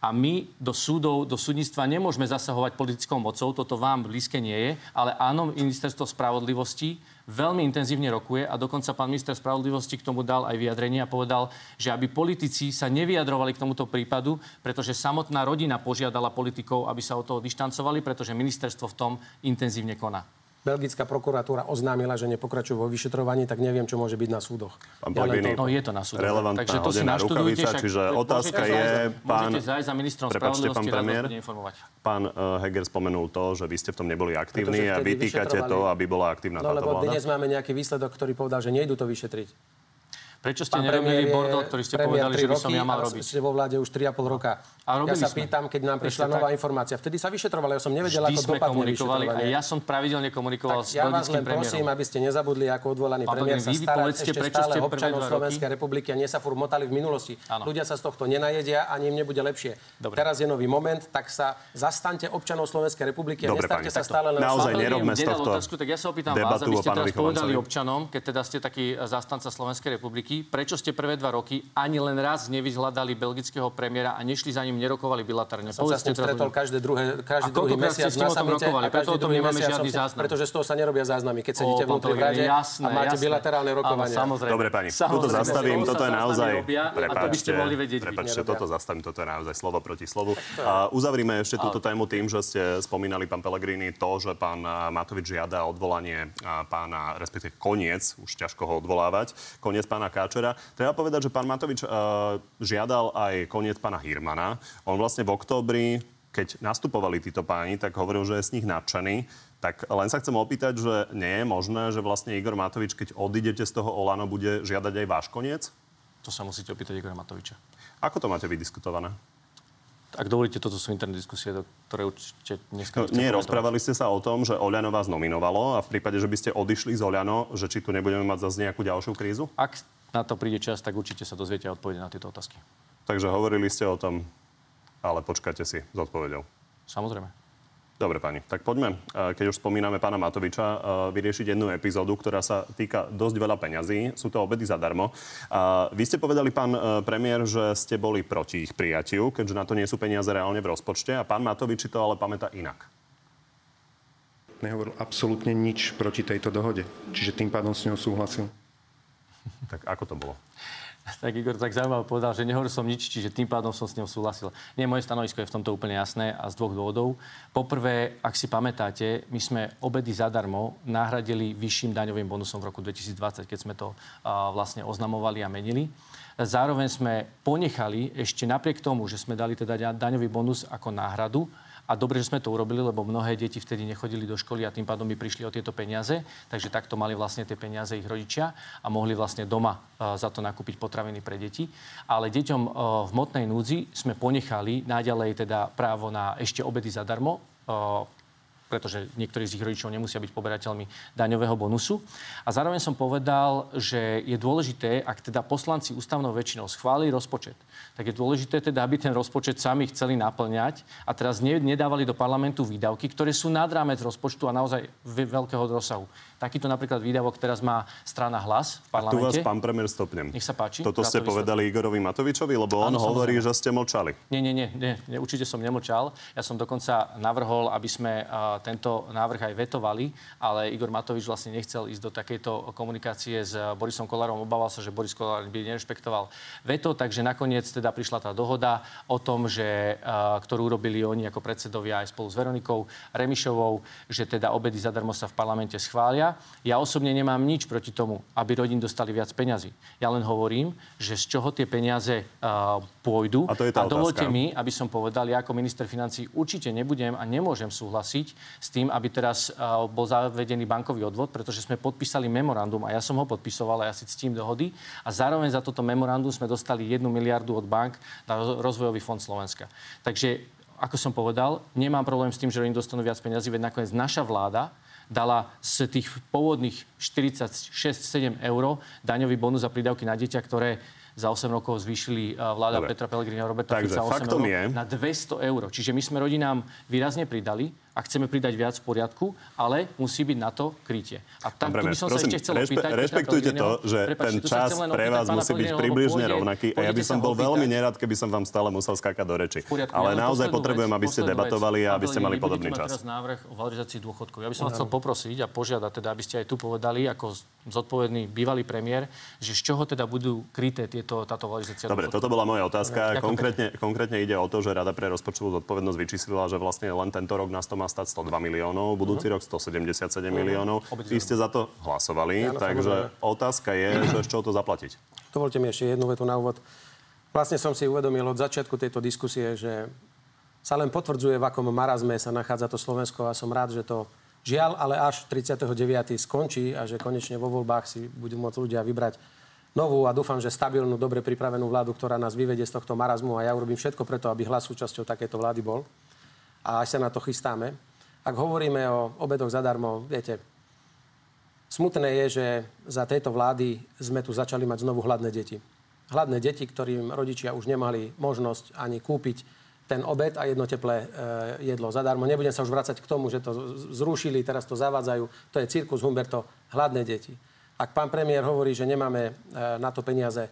a my do súdov, do súdnictva nemôžeme zasahovať politickou mocou, toto vám blízke nie je, ale áno, ministerstvo spravodlivosti veľmi intenzívne rokuje a dokonca pán minister spravodlivosti k tomu dal aj vyjadrenie a povedal, že aby politici sa nevyjadrovali k tomuto prípadu, pretože samotná rodina požiadala politikov, aby sa od toho dištancovali, pretože ministerstvo v tom intenzívne koná. Belgická prokuratúra oznámila, že nepokračujú vo vyšetrovaní, tak neviem, čo môže byť na súdoch. Pán Ja Pellegrini, toľko. No je to na súdoch. relevantná Takže to si rukavica, však čiže otázka je, pán... Môžete zájsť za ministrom Prepačte, pán premiér. Pán eh, Heger spomenul to, že vy ste v tom neboli aktívni a vtedy vytýkate to, aby bola aktívna No táto lebo vláda. dnes máme nejaký výsledok, ktorý povedal, že nejdu to vyšetriť. Prečo ste nerobili je bordel, ktorý ste povedali, že by som ja mal robiť? ste vo vláde už 3,5 roka. A ja sa sme. pýtam, keď nám prišla nová tak. informácia. Vtedy sa vyšetrovalo, ja som nevedel, Vždy ako sme dopadne komunikovali a ja som pravidelne komunikoval Tak s ja vás len prosím, premiérom. aby ste nezabudli ako odvolaný Pán premiér sa povedzte, ešte prečo stále ste občanov Slovenskej republiky a nie sa furt motali v minulosti. Ľudia sa z tohto nenajedia, ani im nebude lepšie. Dobre. Teraz je nový moment, tak sa zastaňte občanov Slovenskej republiky a Dobre, sa stále len Naozaj nerobme z tohto tak ja sa opýtam vás, debatu aby ste teraz povedali občanom, keď teda ste taký zastanca Slovenskej republiky, prečo ste prvé dva roky ani len raz nevyhľadali belgického premiéra a nešli za ním, nerokovali bilaterálne. Som sa s ním stretol každé druhé, každý A druhý ste mesiac s ním na o tom samite rokovali? Preto o tom nemáme žiadny záznam. Pretože z toho sa nerobia záznamy, keď sedíte vnútri v rade jasné, a máte jasné. bilaterálne rokovania. Áno, samozrejme. Dobre, pani, Samozrejme, toto zastavím, toto je naozaj... by ste Prepáčte, mohli vedieť vy. prepáčte, Nerobia. toto zastavím, toto je naozaj slovo proti slovu. A uzavrime ešte túto tému tým, že ste spomínali, pán Pellegrini, to, že pán Matovič žiada odvolanie pána, respektíve koniec, už ťažko ho odvolávať, koniec pána Káčera. Treba povedať, že pán Matovič a, žiadal aj koniec pána Hirmana. On vlastne v októbri keď nastupovali títo páni, tak hovoril, že je z nich nadšený. Tak len sa chcem opýtať, že nie je možné, že vlastne Igor Matovič, keď odídete z toho Olano, bude žiadať aj váš koniec? To sa musíte opýtať Igora Matoviča. Ako to máte vydiskutované? Ak dovolíte, toto sú interné diskusie, do ktoré určite dneska... No, nie, rozprávali ste sa o tom, že Oľano vás nominovalo a v prípade, že by ste odišli z Oľano, že či tu nebudeme mať zase nejakú ďalšiu krízu? Ak na to príde čas, tak určite sa dozviete odpovede na tieto otázky. Takže hovorili ste o tom, ale počkajte si s odpovedou. Samozrejme. Dobre, pani. Tak poďme, eh, keď už spomíname pána Matoviča, eh, vyriešiť jednu epizódu, ktorá sa týka dosť veľa peňazí. Sú to obedy zadarmo. A Vy ste povedali, pán premiér, že ste boli proti ich prijatiu, keďže na to nie sú peniaze reálne v rozpočte. A pán Matovič si to ale pamätá inak. Nehovoril absolútne nič proti tejto dohode. Čiže tým pádom s ňou súhlasil. Tak ako to bolo? Tak Igor tak zaujímavé povedal, že nehovoril som nič, čiže tým pádom som s ňou súhlasil. Nie, moje stanovisko je v tomto úplne jasné a z dvoch dôvodov. Poprvé, ak si pamätáte, my sme obedy zadarmo nahradili vyšším daňovým bonusom v roku 2020, keď sme to a, vlastne oznamovali a menili. Zároveň sme ponechali ešte napriek tomu, že sme dali teda da- daňový bonus ako náhradu, a dobre, že sme to urobili, lebo mnohé deti vtedy nechodili do školy a tým pádom by prišli o tieto peniaze. Takže takto mali vlastne tie peniaze ich rodičia a mohli vlastne doma e, za to nakúpiť potraviny pre deti. Ale deťom e, v motnej núdzi sme ponechali naďalej teda právo na ešte obedy zadarmo. Pretože niektorí z ich rodičov nemusia byť poberateľmi daňového bonusu. A zároveň som povedal, že je dôležité, ak teda poslanci ústavnou väčšinou schválili rozpočet, tak je dôležité teda, aby ten rozpočet sami chceli naplňať a teraz ne, nedávali do parlamentu výdavky, ktoré sú nad rámec rozpočtu a naozaj ve- veľkého rozsahu. Takýto napríklad výdavok teraz má strana hlas v Tu vás, parlamente. pán premiér, stopnem. Nech sa páči. Toto ste to povedali Igorovi Matovičovi, lebo on Áno, hovorí, že ste mlčali. Nie, nie, nie, nie, nie, určite som nemlčal. Ja som dokonca navrhol, aby sme uh, tento návrh aj vetovali, ale Igor Matovič vlastne nechcel ísť do takejto komunikácie s Borisom Kolárom. Obával sa, že Boris Kolár by nerešpektoval veto, takže nakoniec teda prišla tá dohoda o tom, že, ktorú urobili oni ako predsedovia aj spolu s Veronikou Remišovou, že teda obedy zadarmo sa v parlamente schvália. Ja osobne nemám nič proti tomu, aby rodín dostali viac peňazí. Ja len hovorím, že z čoho tie peniaze uh, pôjdu. A to je tá a dovolte otázka. mi, aby som povedal, ja ako minister financí určite nebudem a nemôžem súhlasiť s tým, aby teraz uh, bol zavedený bankový odvod, pretože sme podpísali memorandum a ja som ho podpisoval a ja si ctím dohody. A zároveň za toto memorandum sme dostali 1 miliardu od bank na rozvojový fond Slovenska. Takže ako som povedal, nemám problém s tým, že oni dostanú viac peniazy, veď nakoniec naša vláda dala z tých pôvodných 46-7 eur daňový bonus za prídavky na dieťa, ktoré za 8 rokov zvýšili vláda Dobre. Petra Pellegrina a Roberta Takže Fica 8 faktom eur je- na 200 eur. Čiže my sme rodinám výrazne pridali a chceme pridať viac v poriadku, ale musí byť na to krytie. A tam, tu by som sa prosím, ešte chcel rešpe- opýtať... Petra rešpektujte to, že Prepáčte, ten sa čas pre vás musí byť približne pôjde- rovnaký. A ja by sa som bol veľmi nerad, keby som vám stále musel skákať do reči. poriadku, Ale naozaj potrebujem, vec, aby ste debatovali a aby ste mali podobný čas. teraz návrh o valorizácii dôchodkov. Ja by som vás chcel poprosiť a požiadať, teda, aby ste aj tu povedali, ako zodpovedný bývalý premiér, že z čoho teda budú kryté tieto, táto valorizácia Dobre, toto bola moja otázka. Konkrétne, konkrétne ide o to, že Rada pre rozpočtovú zodpovednosť vyčíslila, že vlastne len tento rok nás to má stať 102 miliónov, budúci rok 177 miliónov. Vy ste za to hlasovali, Áno, takže samozrejme. otázka je, že z čoho to zaplatiť. Dovolte mi ešte jednu vetu na úvod. Vlastne som si uvedomil od začiatku tejto diskusie, že sa len potvrdzuje, v akom marazme sa nachádza to Slovensko a som rád, že to žiaľ, ale až 39. skončí a že konečne vo voľbách si budú môcť ľudia vybrať novú a dúfam, že stabilnú, dobre pripravenú vládu, ktorá nás vyvedie z tohto marazmu a ja urobím všetko preto, aby hlas súčasťou takéto vlády bol. A až sa na to chystáme. Ak hovoríme o obedoch zadarmo, viete, Smutné je, že za tejto vlády sme tu začali mať znovu hladné deti. Hladné deti, ktorým rodičia už nemali možnosť ani kúpiť ten obed a jedno teplé e, jedlo zadarmo. Nebudem sa už vrácať k tomu, že to zrušili, teraz to zavádzajú. To je cirkus Humberto, hladné deti. Ak pán premiér hovorí, že nemáme e, na to peniaze,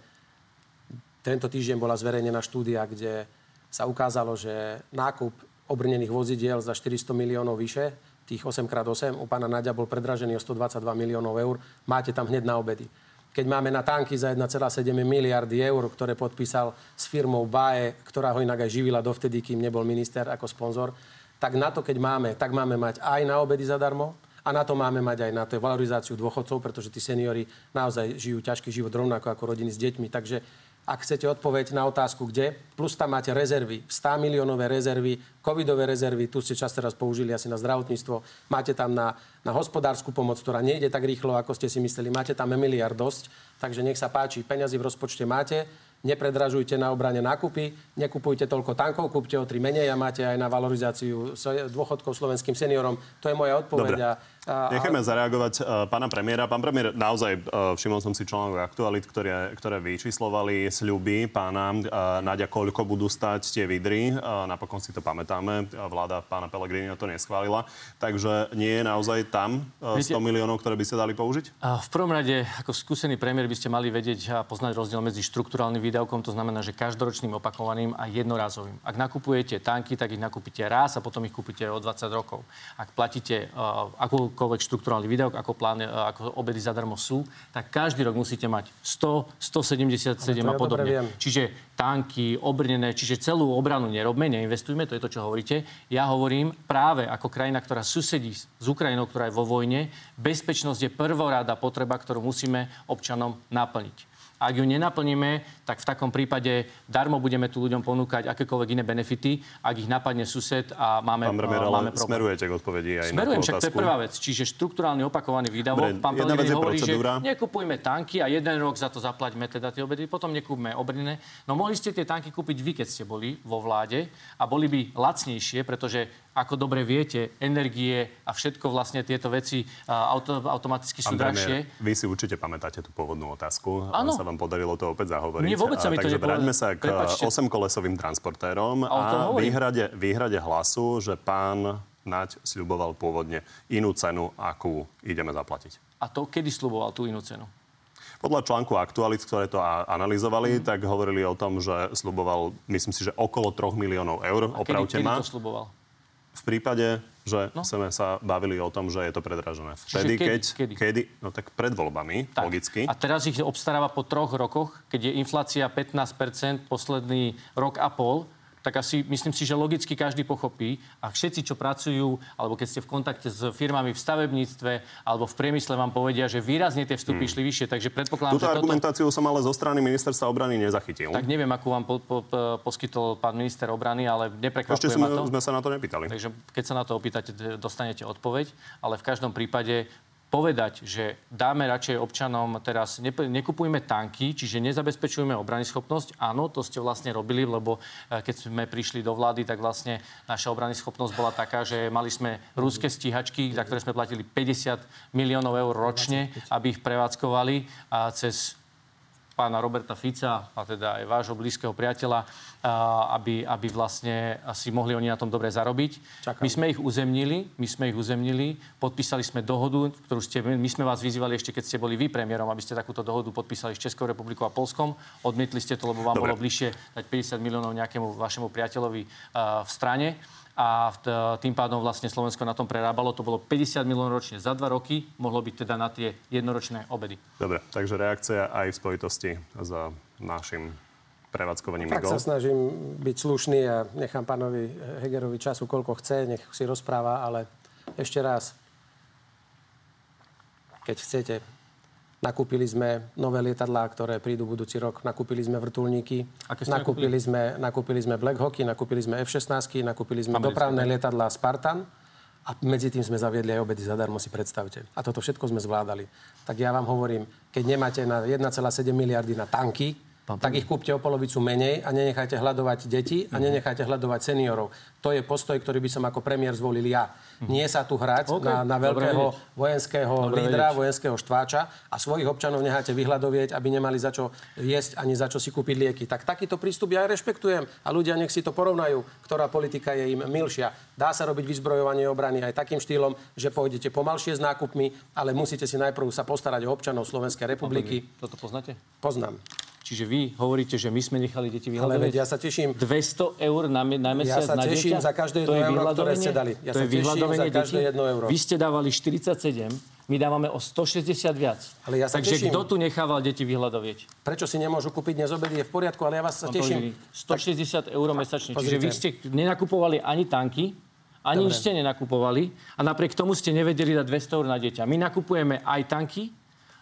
tento týždeň bola zverejnená štúdia, kde sa ukázalo, že nákup obrnených vozidiel za 400 miliónov vyše, tých 8x8, u pána Naďa bol predražený o 122 miliónov eur. Máte tam hneď na obedy. Keď máme na tanky za 1,7 miliardy eur, ktoré podpísal s firmou BAE, ktorá ho inak aj živila dovtedy, kým nebol minister ako sponzor, tak na to, keď máme, tak máme mať aj na obedy zadarmo, a na to máme mať aj na tú valorizáciu dôchodcov, pretože tí seniori naozaj žijú ťažký život rovnako ako rodiny s deťmi. Takže ak chcete odpoveď na otázku, kde, plus tam máte rezervy, 100 miliónové rezervy, covidové rezervy, tu ste čas teraz použili asi na zdravotníctvo, máte tam na, na hospodárskú pomoc, ktorá nejde tak rýchlo, ako ste si mysleli, máte tam miliard dosť, takže nech sa páči, peňazí v rozpočte máte, nepredražujte na obrane nákupy, nekupujte toľko tankov, kúpte o tri menej a máte aj na valorizáciu dôchodkov slovenským seniorom. To je moja odpoveď. Dobre. Nechajme zareagovať uh, pána premiéra. Pán premiér, naozaj uh, všimol som si článok aktualit, ktoré, ktoré vyčíslovali sľuby pána uh, Nadia, koľko budú stať tie vidry. Uh, napokon si to pamätáme. Vláda pána Pellegrini to neschválila. Takže nie je naozaj tam uh, 100 Viete- miliónov, ktoré by ste dali použiť? V prvom rade, ako skúsený premiér, by ste mali vedieť a poznať rozdiel medzi štruktúrálnym výdavkom, to znamená, že každoročným opakovaným a jednorázovým. Ak nakupujete tanky, tak ich nakúpite raz a potom ich kúpite o 20 rokov. Ak platíte uh, akúkoľvek štruktúrálny výdavok, ako, plán, uh, ako obedy zadarmo sú, tak každý rok musíte mať 100, 177 Ale to ja a podobne. viem. Čiže tanky, obrnené, čiže celú obranu nerobme, neinvestujme, to je to, čo hovoríte. Ja hovorím práve ako krajina, ktorá susedí s Ukrajinou, ktorá je vo vojne, bezpečnosť je prvorada potreba, ktorú musíme občanom naplniť. Ak ju nenaplníme, tak v takom prípade darmo budeme tu ľuďom ponúkať akékoľvek iné benefity, ak ich napadne sused a máme, Pán premiér, ale máme problém. smerujete k odpovedi aj Smerujem, na však to je prvá vec. Čiže štruktúrálny opakovaný výdavok. Dobre, Pán jedna vec je hovorí, procedúra. že nekupujme tanky a jeden rok za to zaplaťme teda tie obedy, potom nekúpme obrnené. No mohli ste tie tanky kúpiť vy, keď ste boli vo vláde a boli by lacnejšie, pretože ako dobre viete, energie a všetko vlastne tieto veci auto, automaticky sú drahšie. vy si určite pamätáte tú pôvodnú otázku. Áno. Sa vám podarilo to opäť zahovoriť. Nie, vôbec sa mi to Takže vráťme sa k Prepáčte. osemkolesovým transportérom A a výhrade, výhrade hlasu, že pán Naď sľuboval pôvodne inú cenu, akú ideme zaplatiť. A to kedy sluboval tú inú cenu? Podľa článku Aktualit, ktoré to analyzovali, Mhm. tak hovorili o tom, že sluboval, myslím si, že okolo 3 miliónov eur. A Opravte kedy, kedy ma. to sluboval? V prípade, že no. sme sa bavili o tom, že je to predražené. Vtedy, kedy, keď... Kedy? kedy? No tak pred voľbami, tak. logicky. A teraz ich obstaráva po troch rokoch, keď je inflácia 15% posledný rok a pol tak asi myslím si, že logicky každý pochopí a všetci, čo pracujú, alebo keď ste v kontakte s firmami v stavebníctve alebo v priemysle, vám povedia, že výrazne tie vstupy hmm. šli vyššie. Takže predpokladám, Túto že argumentáciu toto... som ale zo strany ministerstva obrany nezachytil. Tak neviem, akú vám po, po, po, poskytol pán minister obrany, ale neprekvapuje Ešte sme, ma to. sme sa na to nepýtali. Takže keď sa na to opýtate, dostanete odpoveď. Ale v každom prípade povedať, že dáme radšej občanom teraz, ne, nekupujme tanky, čiže nezabezpečujeme obrany schopnosť. Áno, to ste vlastne robili, lebo e, keď sme prišli do vlády, tak vlastne naša obrany schopnosť bola taká, že mali sme ruské stíhačky, za ktoré sme platili 50 miliónov eur ročne, aby ich prevádzkovali a cez pána Roberta Fica a teda aj vášho blízkeho priateľa, aby, aby vlastne si mohli oni na tom dobre zarobiť. Čakám. My sme ich uzemnili, my sme ich uzemnili, podpísali sme dohodu, ktorú ste, my sme vás vyzývali ešte, keď ste boli vy premiérom, aby ste takúto dohodu podpísali s Českou republikou a Polskom. Odmietli ste to, lebo vám dobre. bolo bližšie dať 50 miliónov nejakému vašemu priateľovi v strane a tým pádom vlastne Slovensko na tom prerábalo. To bolo 50 miliónov ročne za dva roky, mohlo byť teda na tie jednoročné obedy. Dobre, takže reakcia aj v spojitosti s našim prevádzkovaním Tak sa snažím byť slušný a nechám pánovi Hegerovi času, koľko chce, nech si rozpráva, ale ešte raz, keď chcete, Nakúpili sme nové lietadlá, ktoré prídu budúci rok. Nakúpili sme vrtulníky. Nakúpili sme, nakúpili sme Black Hawky, nakúpili sme F-16, nakúpili sme Americké, dopravné lietadlá Spartan. A medzi tým sme zaviedli aj obedy zadarmo, si predstavte. A toto všetko sme zvládali. Tak ja vám hovorím, keď nemáte na 1,7 miliardy na tanky, tak ich kúpte o polovicu menej a nenechajte hľadovať deti a mhm. nenechajte hľadovať seniorov. To je postoj, ktorý by som ako premiér zvolil ja. Mhm. Nie sa tu hrať okay. na, na veľkého Dobre vojenského Dobre lídra, vedieť. vojenského štváča a svojich občanov necháte vyhľadovieť, aby nemali za čo jesť ani za čo si kúpiť lieky. Tak takýto prístup ja aj rešpektujem a ľudia nech si to porovnajú, ktorá politika je im milšia. Dá sa robiť vyzbrojovanie obrany aj takým štýlom, že pôjdete pomalšie s nákupmi, ale musíte si najprv sa postarať o občanov Slovenskej republiky. Toto poznáte? Poznám. Čiže vy hovoríte, že my sme nechali deti vyhľadovať. Ale ja sa teším. 200 eur na, na mesiac Ja sa na teším dieťa? za každé jedno euro, ktoré ste dali. Ja to sa je teším za každé jedno euro. Vy ste dávali 47, my dávame o 160 viac. Ale ja sa Takže teším. kto tu nechával deti vyhľadovieť? Prečo si nemôžu kúpiť dnes je v poriadku, ale ja vás sa teším. 160 eur mesačne. Čiže vy ste nenakupovali ani tanky, ani Dobre. ste nenakupovali a napriek tomu ste nevedeli dať 200 eur na dieťa. My nakupujeme aj tanky,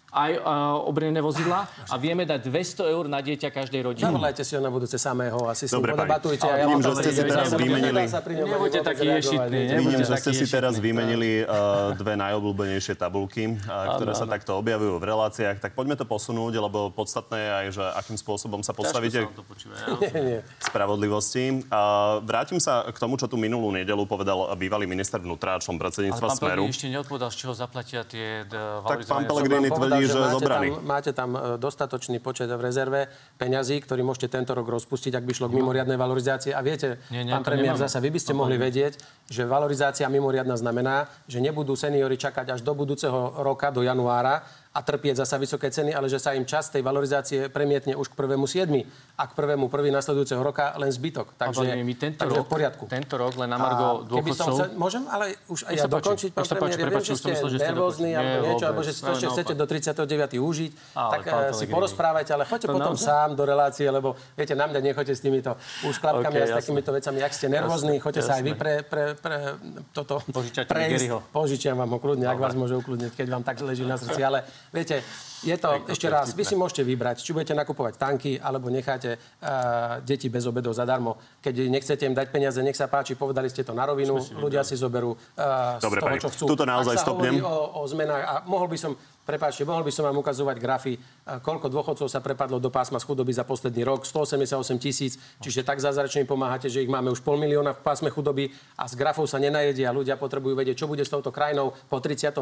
aj uh, obrnené vozidla a vieme dať 200 eur na dieťa každej rodiny. Zavolajte si ho na budúce samého, asi si Dobre, podebatujte. Ale ja vidím, že ste si teraz vymenili... Nebuďte taký ješitný. Vidím, že ste si teraz vymenili uh, dve najobľúbenejšie tabulky, uh, ktoré sa takto objavujú v reláciách. Tak poďme to posunúť, lebo podstatné je aj, že akým spôsobom sa postavíte k spravodlivosti. Uh, vrátim sa k tomu, čo tu minulú nedelu povedal bývalý minister vnútra, člen predsedníctva Smeru. Ale pán ešte neodpovedal, z čoho zaplatia tie Tak pán Pellegrini tvrdí, tvrdí, že, máte zobraný. Tam, máte tam e, dostatočný počet v rezerve peňazí, ktorý môžete tento rok rozpustiť, ak by šlo k mimoriadnej valorizácii. A viete, nie, nie, pán premiér, zasa vy by ste mohli vedieť, že valorizácia mimoriadna znamená, že nebudú seniori čakať až do budúceho roka, do januára, a trpieť zasa vysoké ceny, ale že sa im čas tej valorizácie premietne už k prvému 7. a k prvému prvý nasledujúceho roka len zbytok. Takže, my tento takže rok, v poriadku. Tento rok len na Margo dôchodcov... Chcel, môžem, ale už aj ja dokončiť, pán premiér. Ja viem, že ste nervózni alebo niečo, alebo že si to ešte chcete do 39. užiť, tak eh, si porozprávajte, ale choďte potom sám do relácie, lebo viete, na mňa nechoďte s týmito úšklapkami a s takýmito vecami. Ak ste nervózni, choďte sa aj vy pre, pre, pre toto prejsť. Požičiam vám ho kľudne, ak vás môže ukludniť, keď vám tak leží na srdci. Ale 咩即？Je to, ešte raz, vy si môžete vybrať, či budete nakupovať tanky, alebo necháte uh, deti bez obedov zadarmo. Keď nechcete im dať peniaze, nech sa páči, povedali ste to na rovinu, ľudia si zoberú uh, Dobre, z toho, čo chcú. Tuto naozaj Ak sa stopnem. o, o zmenách a mohol by som Prepáčte, mohol by som vám ukazovať grafy, koľko dôchodcov sa prepadlo do pásma z chudoby za posledný rok. 188 tisíc, čiže tak zázračne pomáhate, že ich máme už pol milióna v pásme chudoby a z grafov sa nenajedia. Ľudia potrebujú vedieť, čo bude s touto krajinou po 39.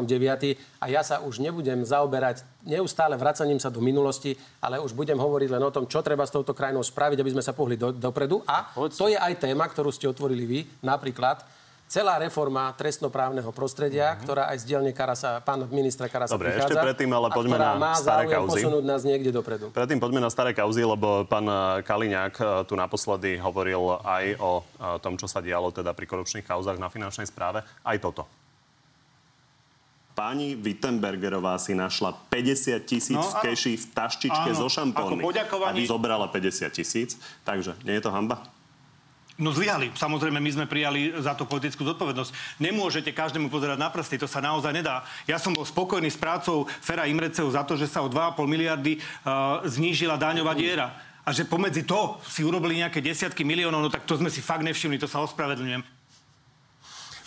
A ja sa už nebudem zaoberať neustále vracaním sa do minulosti, ale už budem hovoriť len o tom, čo treba s touto krajinou spraviť, aby sme sa pohli do, dopredu. A to je aj téma, ktorú ste otvorili vy, napríklad celá reforma trestnoprávneho prostredia, mm-hmm. ktorá aj z dielne Karasa, pán ministra Karasa Dobre, prichádza, ešte predtým, ale poďme na má staré kauzy. posunúť nás niekde dopredu. Predtým poďme na staré kauzy, lebo pán eh, Kaliňák eh, tu naposledy hovoril aj o eh, tom, čo sa dialo teda pri korupčných kauzách na finančnej správe. Aj toto. Pani Wittenbergerová si našla 50 tisíc No, v keši v taštičke Áno, so šampónmi. ako poďakovanie- A zobrala 50 tisíc. Takže nie je to hamba? No zlyhali. Samozrejme, my sme prijali za to politickú zodpovednosť. Nemôžete každému pozerať na prsty, to sa naozaj nedá. Ja som bol spokojný s prácou Fera Imreceho za to, že sa o 2,5 miliardy uh, znížila daňová diera. A že pomedzi to si urobili nejaké desiatky miliónov, no tak to sme si fakt nevšimli, to sa ospravedlňujem.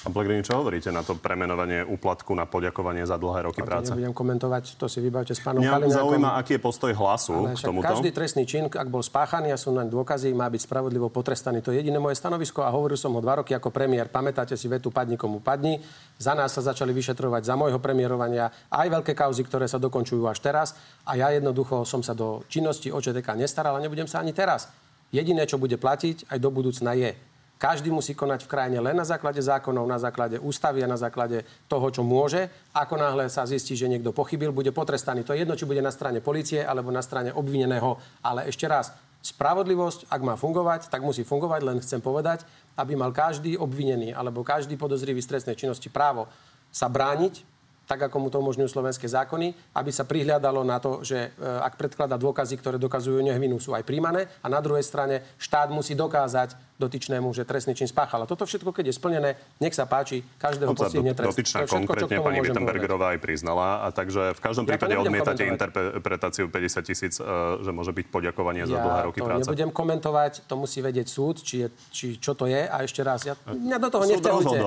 Pán Pellegrini, čo hovoríte na to premenovanie úplatku na poďakovanie za dlhé roky práce? nebudem komentovať, to si vybavte s pánom Mňa Kaliňákom. zaujíma, aký je postoj hlasu Ale k tomuto. každý trestný čin, ak bol spáchaný a sú naň dôkazy, má byť spravodlivo potrestaný. To je jediné moje stanovisko a hovoril som ho dva roky ako premiér. Pamätáte si vetu padni komu padni. Za nás sa začali vyšetrovať za môjho premiérovania aj veľké kauzy, ktoré sa dokončujú až teraz. A ja jednoducho som sa do činnosti OČTK nestaral a nebudem sa ani teraz. Jediné, čo bude platiť aj do budúcna je, každý musí konať v krajine len na základe zákonov, na základe ústavy a na základe toho, čo môže. Ako náhle sa zistí, že niekto pochybil, bude potrestaný. To je jedno, či bude na strane policie alebo na strane obvineného. Ale ešte raz, spravodlivosť, ak má fungovať, tak musí fungovať. Len chcem povedať, aby mal každý obvinený alebo každý podozrivý z trestnej činnosti právo sa brániť, tak ako mu to umožňujú slovenské zákony, aby sa prihľadalo na to, že e, ak predkladá dôkazy, ktoré dokazujú nevinu, sú aj príjmané a na druhej strane štát musí dokázať dotyčnému, že trestný čin spáchal. A toto všetko, keď je splnené, nech sa páči, každého postihne trest. dotyčná všetko, konkrétne pani Wittenbergerová aj priznala. A takže v každom Ja prípade odmietate interpretáciu 50 tisíc, e, že môže byť poďakovanie za dlhé roky to práce. nebudem komentovať, to musí vedieť súd, či, je, či čo to je. A ešte raz, ja, mňa do toho nevťahujte.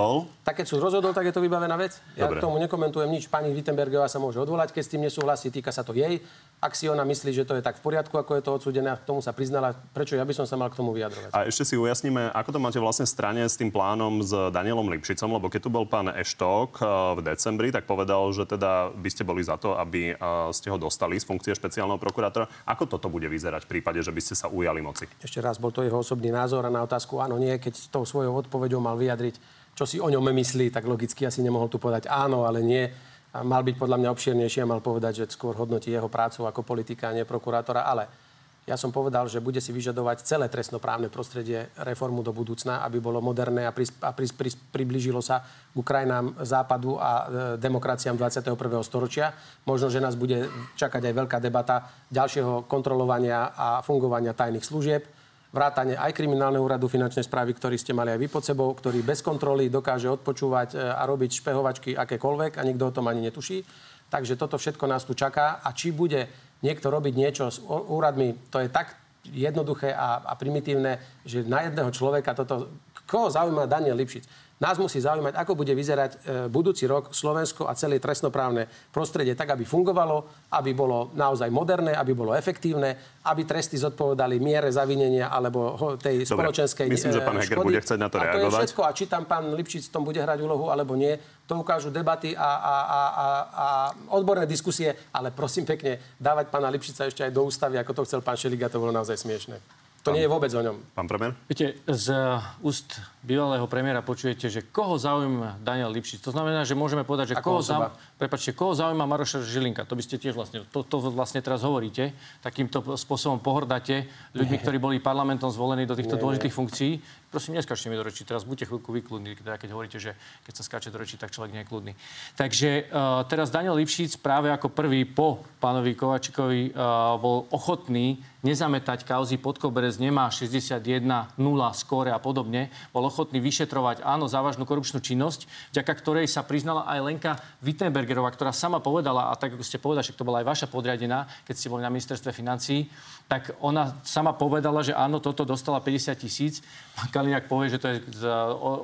Tak keď súd rozhodol, tak je to vybavená vec. Ja Dobre. k tomu nekomentujem nič. Pani Wittenbergová sa môže odvolať, keď s tým nesúhlasí, týka sa to jej. Ak si ona myslí, že to je tak v poriadku, ako je to odsúdené, a k tomu sa priznala, prečo ja by som sa mal k tomu vyjadrovať. A ešte si ujasníme, ako to máte vlastne v strane s tým plánom s Danielom Lipšicom, lebo keď tu bol pán Eštok eh, v decembri, tak povedal, že teda by ste boli za to, aby eh, ste ho dostali z funkcie špeciálneho prokurátora. Ako toto bude vyzerať v prípade, že by ste sa ujali moci? Ešte raz, bol to jeho osobný názor a na otázku áno, nie, keď tou svojou odpoveďou mal vyjadriť, čo si o ňom myslí, tak logicky asi nemohol tu povedať áno, ale nie. Mal byť podľa mňa obširnejší a mal povedať, že skôr hodnotí jeho prácu ako politika, a nie prokurátora, ale ja som povedal, že bude si vyžadovať celé trestnoprávne prostredie reformu do budúcna, aby bolo moderné a, pris, a pris, pris, priblížilo sa k krajinám západu a e, demokraciám 21. storočia. Možno, že nás bude čakať aj veľká debata ďalšieho kontrolovania a fungovania tajných služieb vrátane aj kriminálneho úradu finančnej správy, ktorý ste mali aj vy pod sebou, ktorý bez kontroly dokáže odpočúvať e, a robiť špehovačky akékoľvek a nikto o tom ani netuší. Takže toto všetko nás tu čaká a či bude niekto robiť niečo s úradmi, to je tak jednoduché a, a primitívne, že na jedného človeka toto... Koho zaujíma Daniel Lipšic? Nás musí zaujímať, ako bude vyzerať e, budúci rok Slovensko a celé trestnoprávne prostredie tak, aby fungovalo, aby bolo naozaj moderné, aby bolo efektívne, aby tresty zodpovedali miere zavinenia alebo tej Dobre, spoločenskej myslím, že pán e, Heger škody. bude chcieť na to a to je reagovať. všetko. A či tam pán Lipšic v tom bude hrať úlohu alebo nie, to ukážu debaty a, a, a, a, a odborné diskusie. Ale prosím pekne, dávať pána Lipšica ešte aj do ústavy, ako to chcel pán Šeliga, to bolo naozaj smiešne. To nie je vôbec o ňom. Pán premiér? Viete, z úst bývalého premiéra počujete, že koho zaujíma Daniel Lipšic. To znamená, že môžeme povedať, že koho, zaujíma, prepačte, koho zaujíma Maroša Žilinka. To by ste tiež vlastne, to, to vlastne teraz hovoríte. Takýmto spôsobom pohrdáte ľuďmi, ktorí boli parlamentom zvolení do týchto Nie, dôležitých funkcií. Prosím, neskáčte mi do reči. Teraz buďte chvíľku vykludní, teda keď hovoríte, že keď sa skáče do reči, tak človek nie je kľudný. Takže uh, teraz Daniel Lipšic práve ako prvý po pánovi Kovačikovi uh, bol ochotný nezametať kauzy pod koberec, nemá 61, 0 skóre a podobne. Bol ochotný vyšetrovať, áno, závažnú korupčnú činnosť, vďaka ktorej sa priznala aj Lenka Wittenbergerová, ktorá sama povedala, a tak ako ste povedali, že to bola aj vaša podriadená, keď ste boli na ministerstve financií, tak ona sama povedala, že áno, toto dostala 50 tisíc. Pán Kaliňák povie, že to je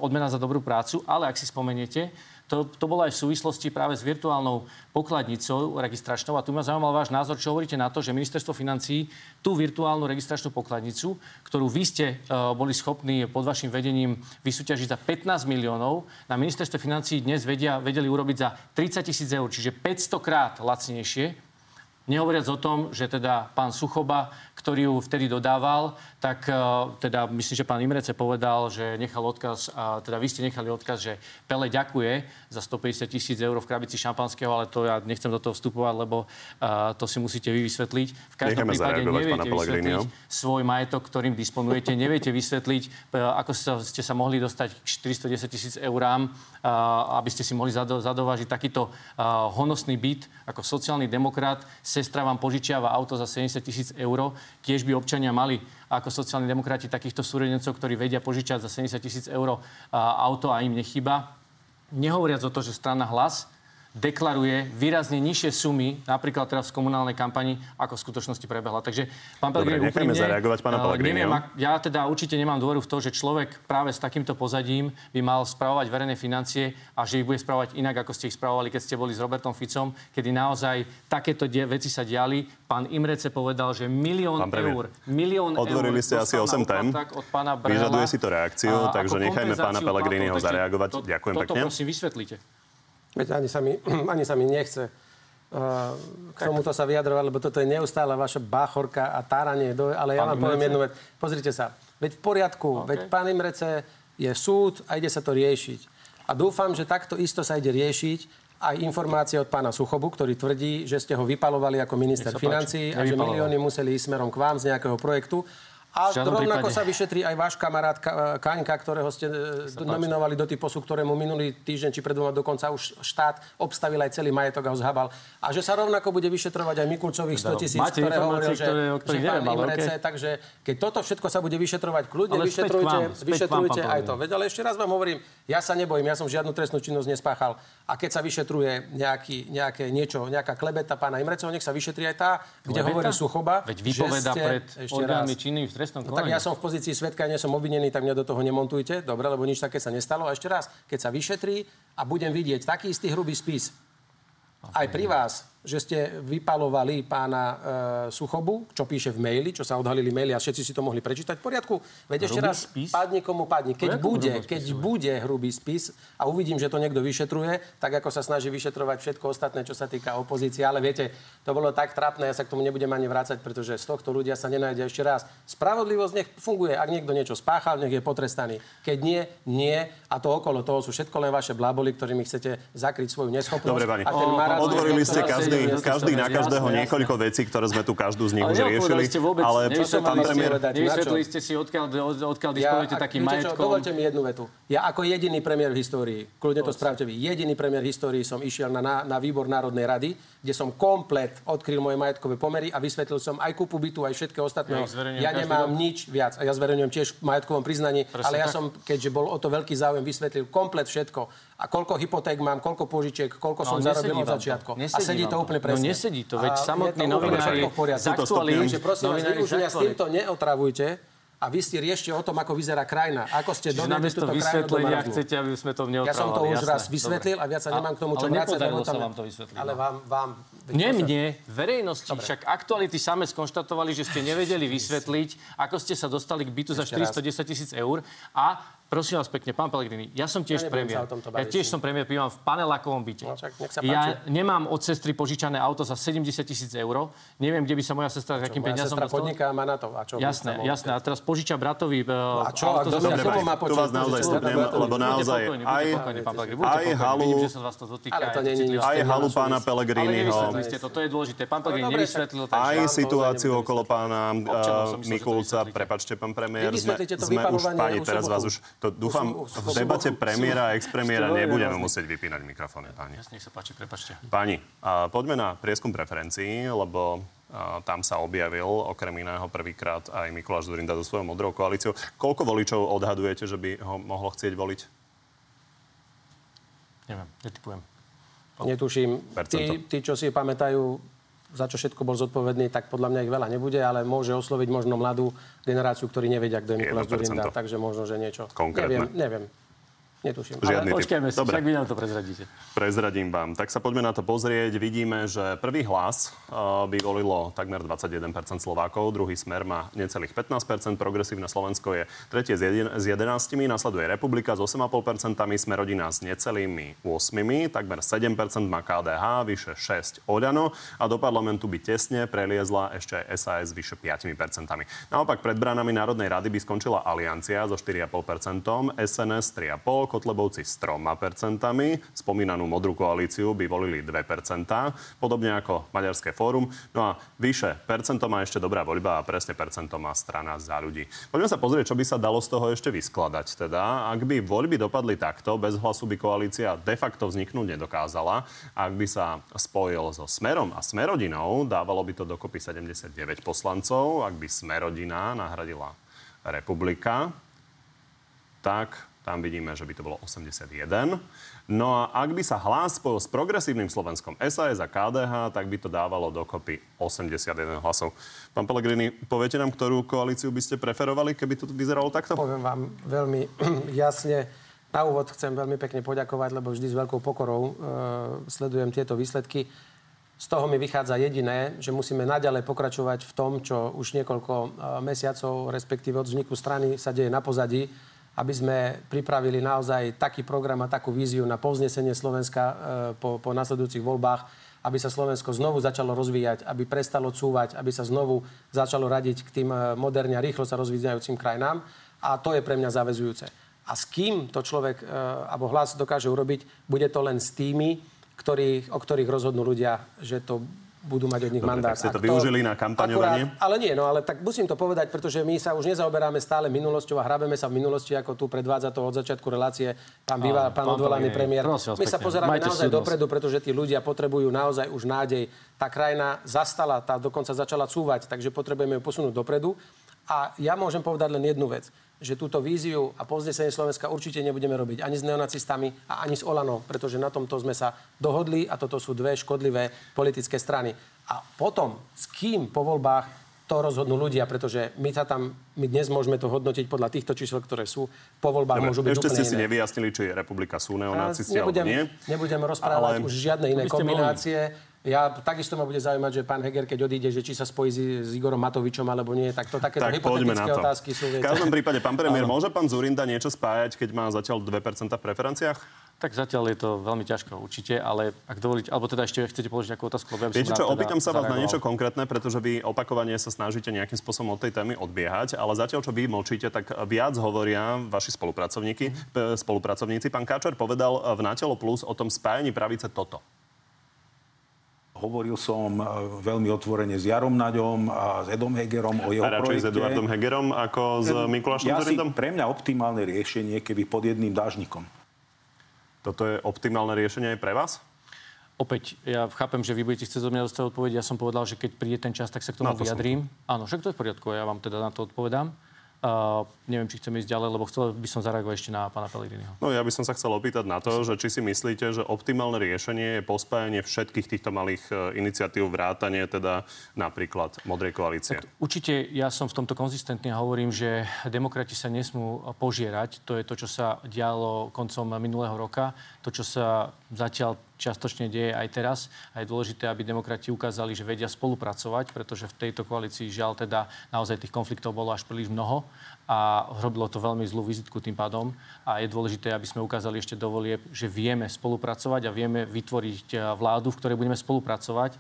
odmena za dobrú prácu, ale ak si spomeniete, to, to bolo aj v súvislosti práve s virtuálnou pokladnicou registračnou. A tu ma zaujímal váš názor, čo hovoríte na to, že ministerstvo financií tú virtuálnu registračnú pokladnicu, ktorú vy ste uh, boli schopní pod vašim vedením vysúťažiť za 15 miliónov, na ministerstve financií dnes vedia, vedeli urobiť za 30 tisíc eur, čiže 500 krát lacnejšie. Nehovoriac o tom, že teda pán Suchoba, ktorý ju vtedy dodával, tak e, teda myslím, že pán Imrece povedal, že nechal odkaz, teda vy ste nechali odkaz, že Pele ďakuje za 150 tisíc eur v krabici šampanského, ale to ja nechcem do toho vstupovať, lebo uh, to si musíte vy vysvetliť. V každom Necháme prípade neviete vysvetliť svoj majetok, ktorým disponujete. Neviete vysvetliť, e, ako ste sa mohli dostať k 410 tisíc eurám, aby ste si mohli zado, zadovážiť takýto honosný byt ako sociálny demokrat. Sestra vám požičiava auto za 70 tisíc eur. Tiež by občania mali ako sociálni demokrati takýchto súrodencov, ktorí vedia požičať za 70 tisíc eur auto a im nechyba. Nehovoriac o to, že strana hlas deklaruje výrazne nižšie sumy, napríklad teraz v komunálnej kampani, ako v skutočnosti prebehla. Takže, pán Pellegrini, úprimne, zareagovať pána eh, ak- ja teda určite nemám dôveru v to, že človek práve s takýmto pozadím by mal spravovať verejné financie a že ich bude spravovať inak, ako ste ich spravovali, keď ste boli s Robertom Ficom, kedy naozaj takéto die- veci sa diali. Pán Imrece povedal, že milión Pán eur, premiér, milión Otvorili eur ste asi dostal na 8 tém. od pána Brehela. Vyžaduje si to reakciu, A takže nechajme pána Pellegriniho zareagovať. to- Ďakujem toto pekne. prosím vysvetlite. Veď ani sa mi, ani sa mi nechce uh, k tomuto sa vyjadrovať, lebo toto je neustále vaša báchorka a táranie. Do, ale ja vám poviem jednu vec. Pozrite sa. Veď v poriadku. OK. Veď pán Imrece je súd a ide sa to riešiť. A dúfam, že takto isto sa ide riešiť aj informácie od pána Suchobu, ktorý tvrdí, že ste ho vypalovali ako minister financí a že milióny museli ísť smerom k vám z nejakého projektu. A rovnako prípade. sa vyšetrí aj váš kamarát Ka- Kaňka, ktorého ste e, nominovali do typosu, ktorému minulý týždeň či pred dvoma dokonca už štát obstavil aj celý majetok a ho zhabal. A že sa rovnako bude vyšetrovať aj Mikulcových 100 tisíc, ktoré hovoril, že, ktoré- že pán neviem, ale Imrece, okej. takže keď toto všetko sa bude vyšetrovať, kľudne Ale vyšetrujte, vám, vám, vyšetrujte pán aj to. Veď ale ešte raz vám hovorím, ja sa nebojím, ja som žiadnu trestnú činnosť nespáchal. A keď sa vyšetruje nejaký, nejaké niečo, nejaká klebeta pána Imreceho, nech sa vyšetrí aj tá, kde Klebeta? hovorí Suchoba, Veď vypoveda pred ešte orgánmi činnými trestnom No, tak konaní. ja som v pozícii svetka, nie som obvinený, tak mňa do toho nemontujte. Dobre, lebo nič také sa nestalo. A ešte raz, keď sa vyšetrí a budem vidieť taký istý hrubý spis aj pri vás, že ste vypalovali pána e, Suchobu, čo píše v maili, čo sa odhalili maily a všetci si to mohli prečítať. V poriadku. Veď ešte raz, spis? padne komu padne. Keď jakom bude, keď bude hrubý spis a uvidím, že to niekto vyšetruje, tak ako sa snaží vyšetrovať všetko ostatné, čo sa týka opozície. Ale viete, to bolo tak trapné, ja sa k tomu nebudem ani vrácať, pretože z tohto ľudia sa nenájde ešte raz. Spravodlivosť nech funguje. Ak niekto niečo spáchal, nech je potrestaný. Keď nie, nie. A to okolo toho sú všetko len vaše bláboli, ktorými chcete zakryť svoju neschopnosť. Dobre, pani. A ten marazmus, Otvorili ktorý ste každý, deje, každý na jasné, každého jasné. niekoľko vecí, ktoré sme tu každú z nich Ale už riešili. ste vôbec, Ale pán ste premiér. Nevysvetlili ste si, odkiaľ, od- odkiaľ disponujete ak- takým čo, majetkom. Dovolte mi jednu vetu. Ja ako jediný premiér v histórii, kľudne to spravte vy, jediný premiér v histórii som išiel na, na, na výbor Národnej rady, kde som komplet odkryl moje majetkové pomery a vysvetlil som aj kúpu bytu, aj všetko ostatné. Ja Ja nemám nič viac. A ja zverejňujem tiež v majetkovom priznaní, Presne ale ja tak. som, keďže bol o to veľký záujem, vysvetlil komplet všetko. A koľko hypoték mám, koľko požičiek, koľko som No, zarobil nesedí od to. začiatku. A sedí to úplne No presne. nesedí to, veď A úplne novinári z Takže prosím vás, s týmto neotravujte a vy si riešte o tom, ako vyzerá krajina. Ako ste namiesto túto krajinu do vysvetlenia chcete, aby sme to Ja som to neotravovali. už jasné. raz vysvetlil Dobre. a viac sa nemám k tomu čo ale vrácať. nepodarilo lebo sa vám to vysvetliť. Ale no. vám... vám Nie mne, verejnosti. Však aktuality same skonštatovali, že ste nevedeli vysvetliť, ako ste sa dostali k bytu za Ešte raz. 410 tisíc eur. A prosím vás pekne, pán Pellegrini, ja som tiež Ja premiér. Ja tiež som premiér, bývam v panelákovom byte. No, však nech sa ja páči. nemám od sestry požičané auto za 70 tisíc eur. Neviem, kde by sa moja sestra takým peniazom sestra dostala. podniká a má na to. A čo Jasné, jasné. A teraz požiča bratovi e, a čo? A auto mňa Dobre, pani, má tu vás naozaj že- lebo naozaj aj, aj halu, Vidím, že sa z vás to dotýka. Ale to aj aj halu pána Pellegriniho, to, je dôležité. Pán Pellegrini dobre, nevysvetlil. aj situáciu okolo pána uh, to Mikulca. Prepačte, pán premiér, sme, už pani, teraz vás už, to dúfam, v debate premiéra a ex-premiéra nebudeme musieť vypínať mikrofóny. Jasne, nech sa páči, prepačte. Pani, a poďme na prieskum preferencií, lebo tam sa objavil okrem iného prvýkrát aj Mikuláš Zurinda so svojou modrou koalíciou. Koľko voličov odhadujete, že by ho mohlo chcieť voliť? Neviem, netypujem. Netuším. Tí, tí, čo si pamätajú, za čo všetko bol zodpovedný, tak podľa mňa ich veľa nebude, ale môže osloviť možno mladú generáciu, ktorí nevedia, kto je Mikuláš 1%. Zurinda. Takže možno, že niečo. Konkrétne. Neviem, neviem. Netuším. Žiadny typ. Počkajme si, Dobre. však vy nám to prezradíte. Prezradím vám. Tak sa poďme na to pozrieť. Vidíme, že prvý hlas by volilo takmer 21% Slovákov, druhý smer má necelých 15%, progresívne Slovensko je tretie s, jedin- s 11, nasleduje Republika s 8,5%, Smerodina s necelými 8, takmer 7% má KDH, vyše 6 Oľano a do parlamentu by tesne preliezla ešte aj SAS vyše 5%. Naopak pred bránami Národnej rady by skončila Aliancia so 4,5%, SNS 3,5%, Kotlebovci s 3%, spomínanú modrú koalíciu by volili 2%, podobne ako Maďarské fórum. No a vyše percento má ešte dobrá voľba a presne percento má strana za ľudí. Poďme sa pozrieť, čo by sa dalo z toho ešte vyskladať. Teda, ak by voľby dopadli takto, bez hlasu by koalícia de facto vzniknúť nedokázala. Ak by sa spojil so Smerom a Smerodinou, dávalo by to dokopy 79 poslancov. Ak by Smerodina nahradila Republika, tak tam vidíme, že by to bolo 81. No a ak by sa hlas spojil s progresívnym Slovenskom SAS a KDH, tak by to dávalo dokopy 81 hlasov. Pán Pellegrini, poviete nám, ktorú koalíciu by ste preferovali, keby to vyzeralo takto? Poviem vám veľmi jasne. Na úvod chcem veľmi pekne poďakovať, lebo vždy s veľkou pokorou e, sledujem tieto výsledky. Z toho mi vychádza jediné, že musíme naďalej pokračovať v tom, čo už niekoľko e, mesiacov, respektíve od vzniku strany sa deje na pozadí, aby sme pripravili naozaj taký program a takú víziu na povznesenie Slovenska e, po, po nasledujúcich voľbách, aby sa Slovensko znovu začalo rozvíjať, aby prestalo cúvať, aby sa znovu začalo radiť k tým e, moderne a rýchlo sa rozvíjajúcim krajinám. A to je pre mňa zavezujúce. A s kým to človek e, alebo hlas dokáže urobiť, bude to len s tými, ktorých, o ktorých rozhodnú ľudia, že to budú mať od nich Dobre, mandát. tak ste to Ak využili na kampaňovanie? Akurát, ale nie, no ale tak musím to povedať, pretože my sa už nezaoberáme stále minulosťou a hrabeme sa v minulosti, ako tu predvádza to od začiatku relácie pán, býva, pán pán odvolaný premiér. prosím My sa pozeráme majte naozaj súdnosť. dopredu, pretože tí ľudia potrebujú naozaj už nádej. Tá krajina zastala, tá dokonca začala cúvať, takže potrebujeme ju posunúť dopredu. A ja môžem povedať len jednu vec, že túto víziu a povznesenie Slovenska určite nebudeme robiť ani s neonacistami a ani s Olano, pretože na tomto sme sa dohodli a toto sú dve škodlivé politické strany. A potom, s kým po voľbách to rozhodnú ľudia, pretože my sa tam, my dnes môžeme to hodnotiť podľa týchto čísel, ktoré sú. Po voľbách môžu byť Ešte úplne ste si nevyjasnili, či je republika sú neonacisti alebo nie. nebudem rozprávať Ale- už žiadne iné ste mohli. Ja takisto ma bude zaujímať, že pán Heger, keď odíde, že či sa spojí s, Igorom Matovičom alebo nie, tak to takéto Tak poďme na hypotetické to. otázky sú. V viete. každom prípade, pán premiér, môže pán Zurinda niečo spájať, keď má zatiaľ 2% v preferenciách? Tak zatiaľ je to veľmi ťažko, určite, ale ak dovolíte, alebo teda ešte chcete položiť nejakú otázku, lebo ja Viete čo, teda opýtam sa vás na niečo konkrétne, pretože vy opakovane sa snažíte nejakým spôsobom od tej témy odbiehať, ale zatiaľ, čo vy mlčíte, tak viac hovoria vaši spolupracovníci. p- spolupracovníci. Pán Káčer povedal v Natelo Plus o tom spájaní pravice toto. Hovoril som e, veľmi otvorene s Jarom Naďom a s Edom Hegerom o jeho A radšej s projekte. Eduardom Hegerom ako s Mikulášom ja si, Zurindom? pre mňa optimálne riešenie, keby pod jedným dážnikom. Toto je optimálne riešenie aj pre vás? Opäť, ja chápem, že vy budete chcieť od mňa dostať odpoveď. Ja som povedal, že keď príde ten čas, tak sa k tomu No, to som- vyjadrím. Áno, však to je v poriadku, ja vám teda na to odpovedám. Uh, neviem, či chcem ísť ďalej, lebo chcel by som zareagovať ešte na pána Pellegriniho. No ja by som sa chcel opýtať na to, že či si myslíte, že optimálne riešenie je pospájanie všetkých týchto malých e, iniciatív vrátanie teda napríklad Modrej koalície. Určite ja som v tomto konzistentný a hovorím, že demokrati sa nesmú požierať. To je to, čo sa dialo koncom minulého roka, to, čo sa zatiaľ čiastočne deje aj teraz. A je dôležité, aby demokrati ukázali, že vedia spolupracovať, pretože v tejto koalícii žiaľ teda naozaj tých konfliktov bolo až príliš mnoho a robilo to veľmi zlú vizitku tým pádom. A je dôležité, aby sme ukázali ešte do volieb, že vieme spolupracovať a vieme vytvoriť eh, vládu, v ktorej budeme spolupracovať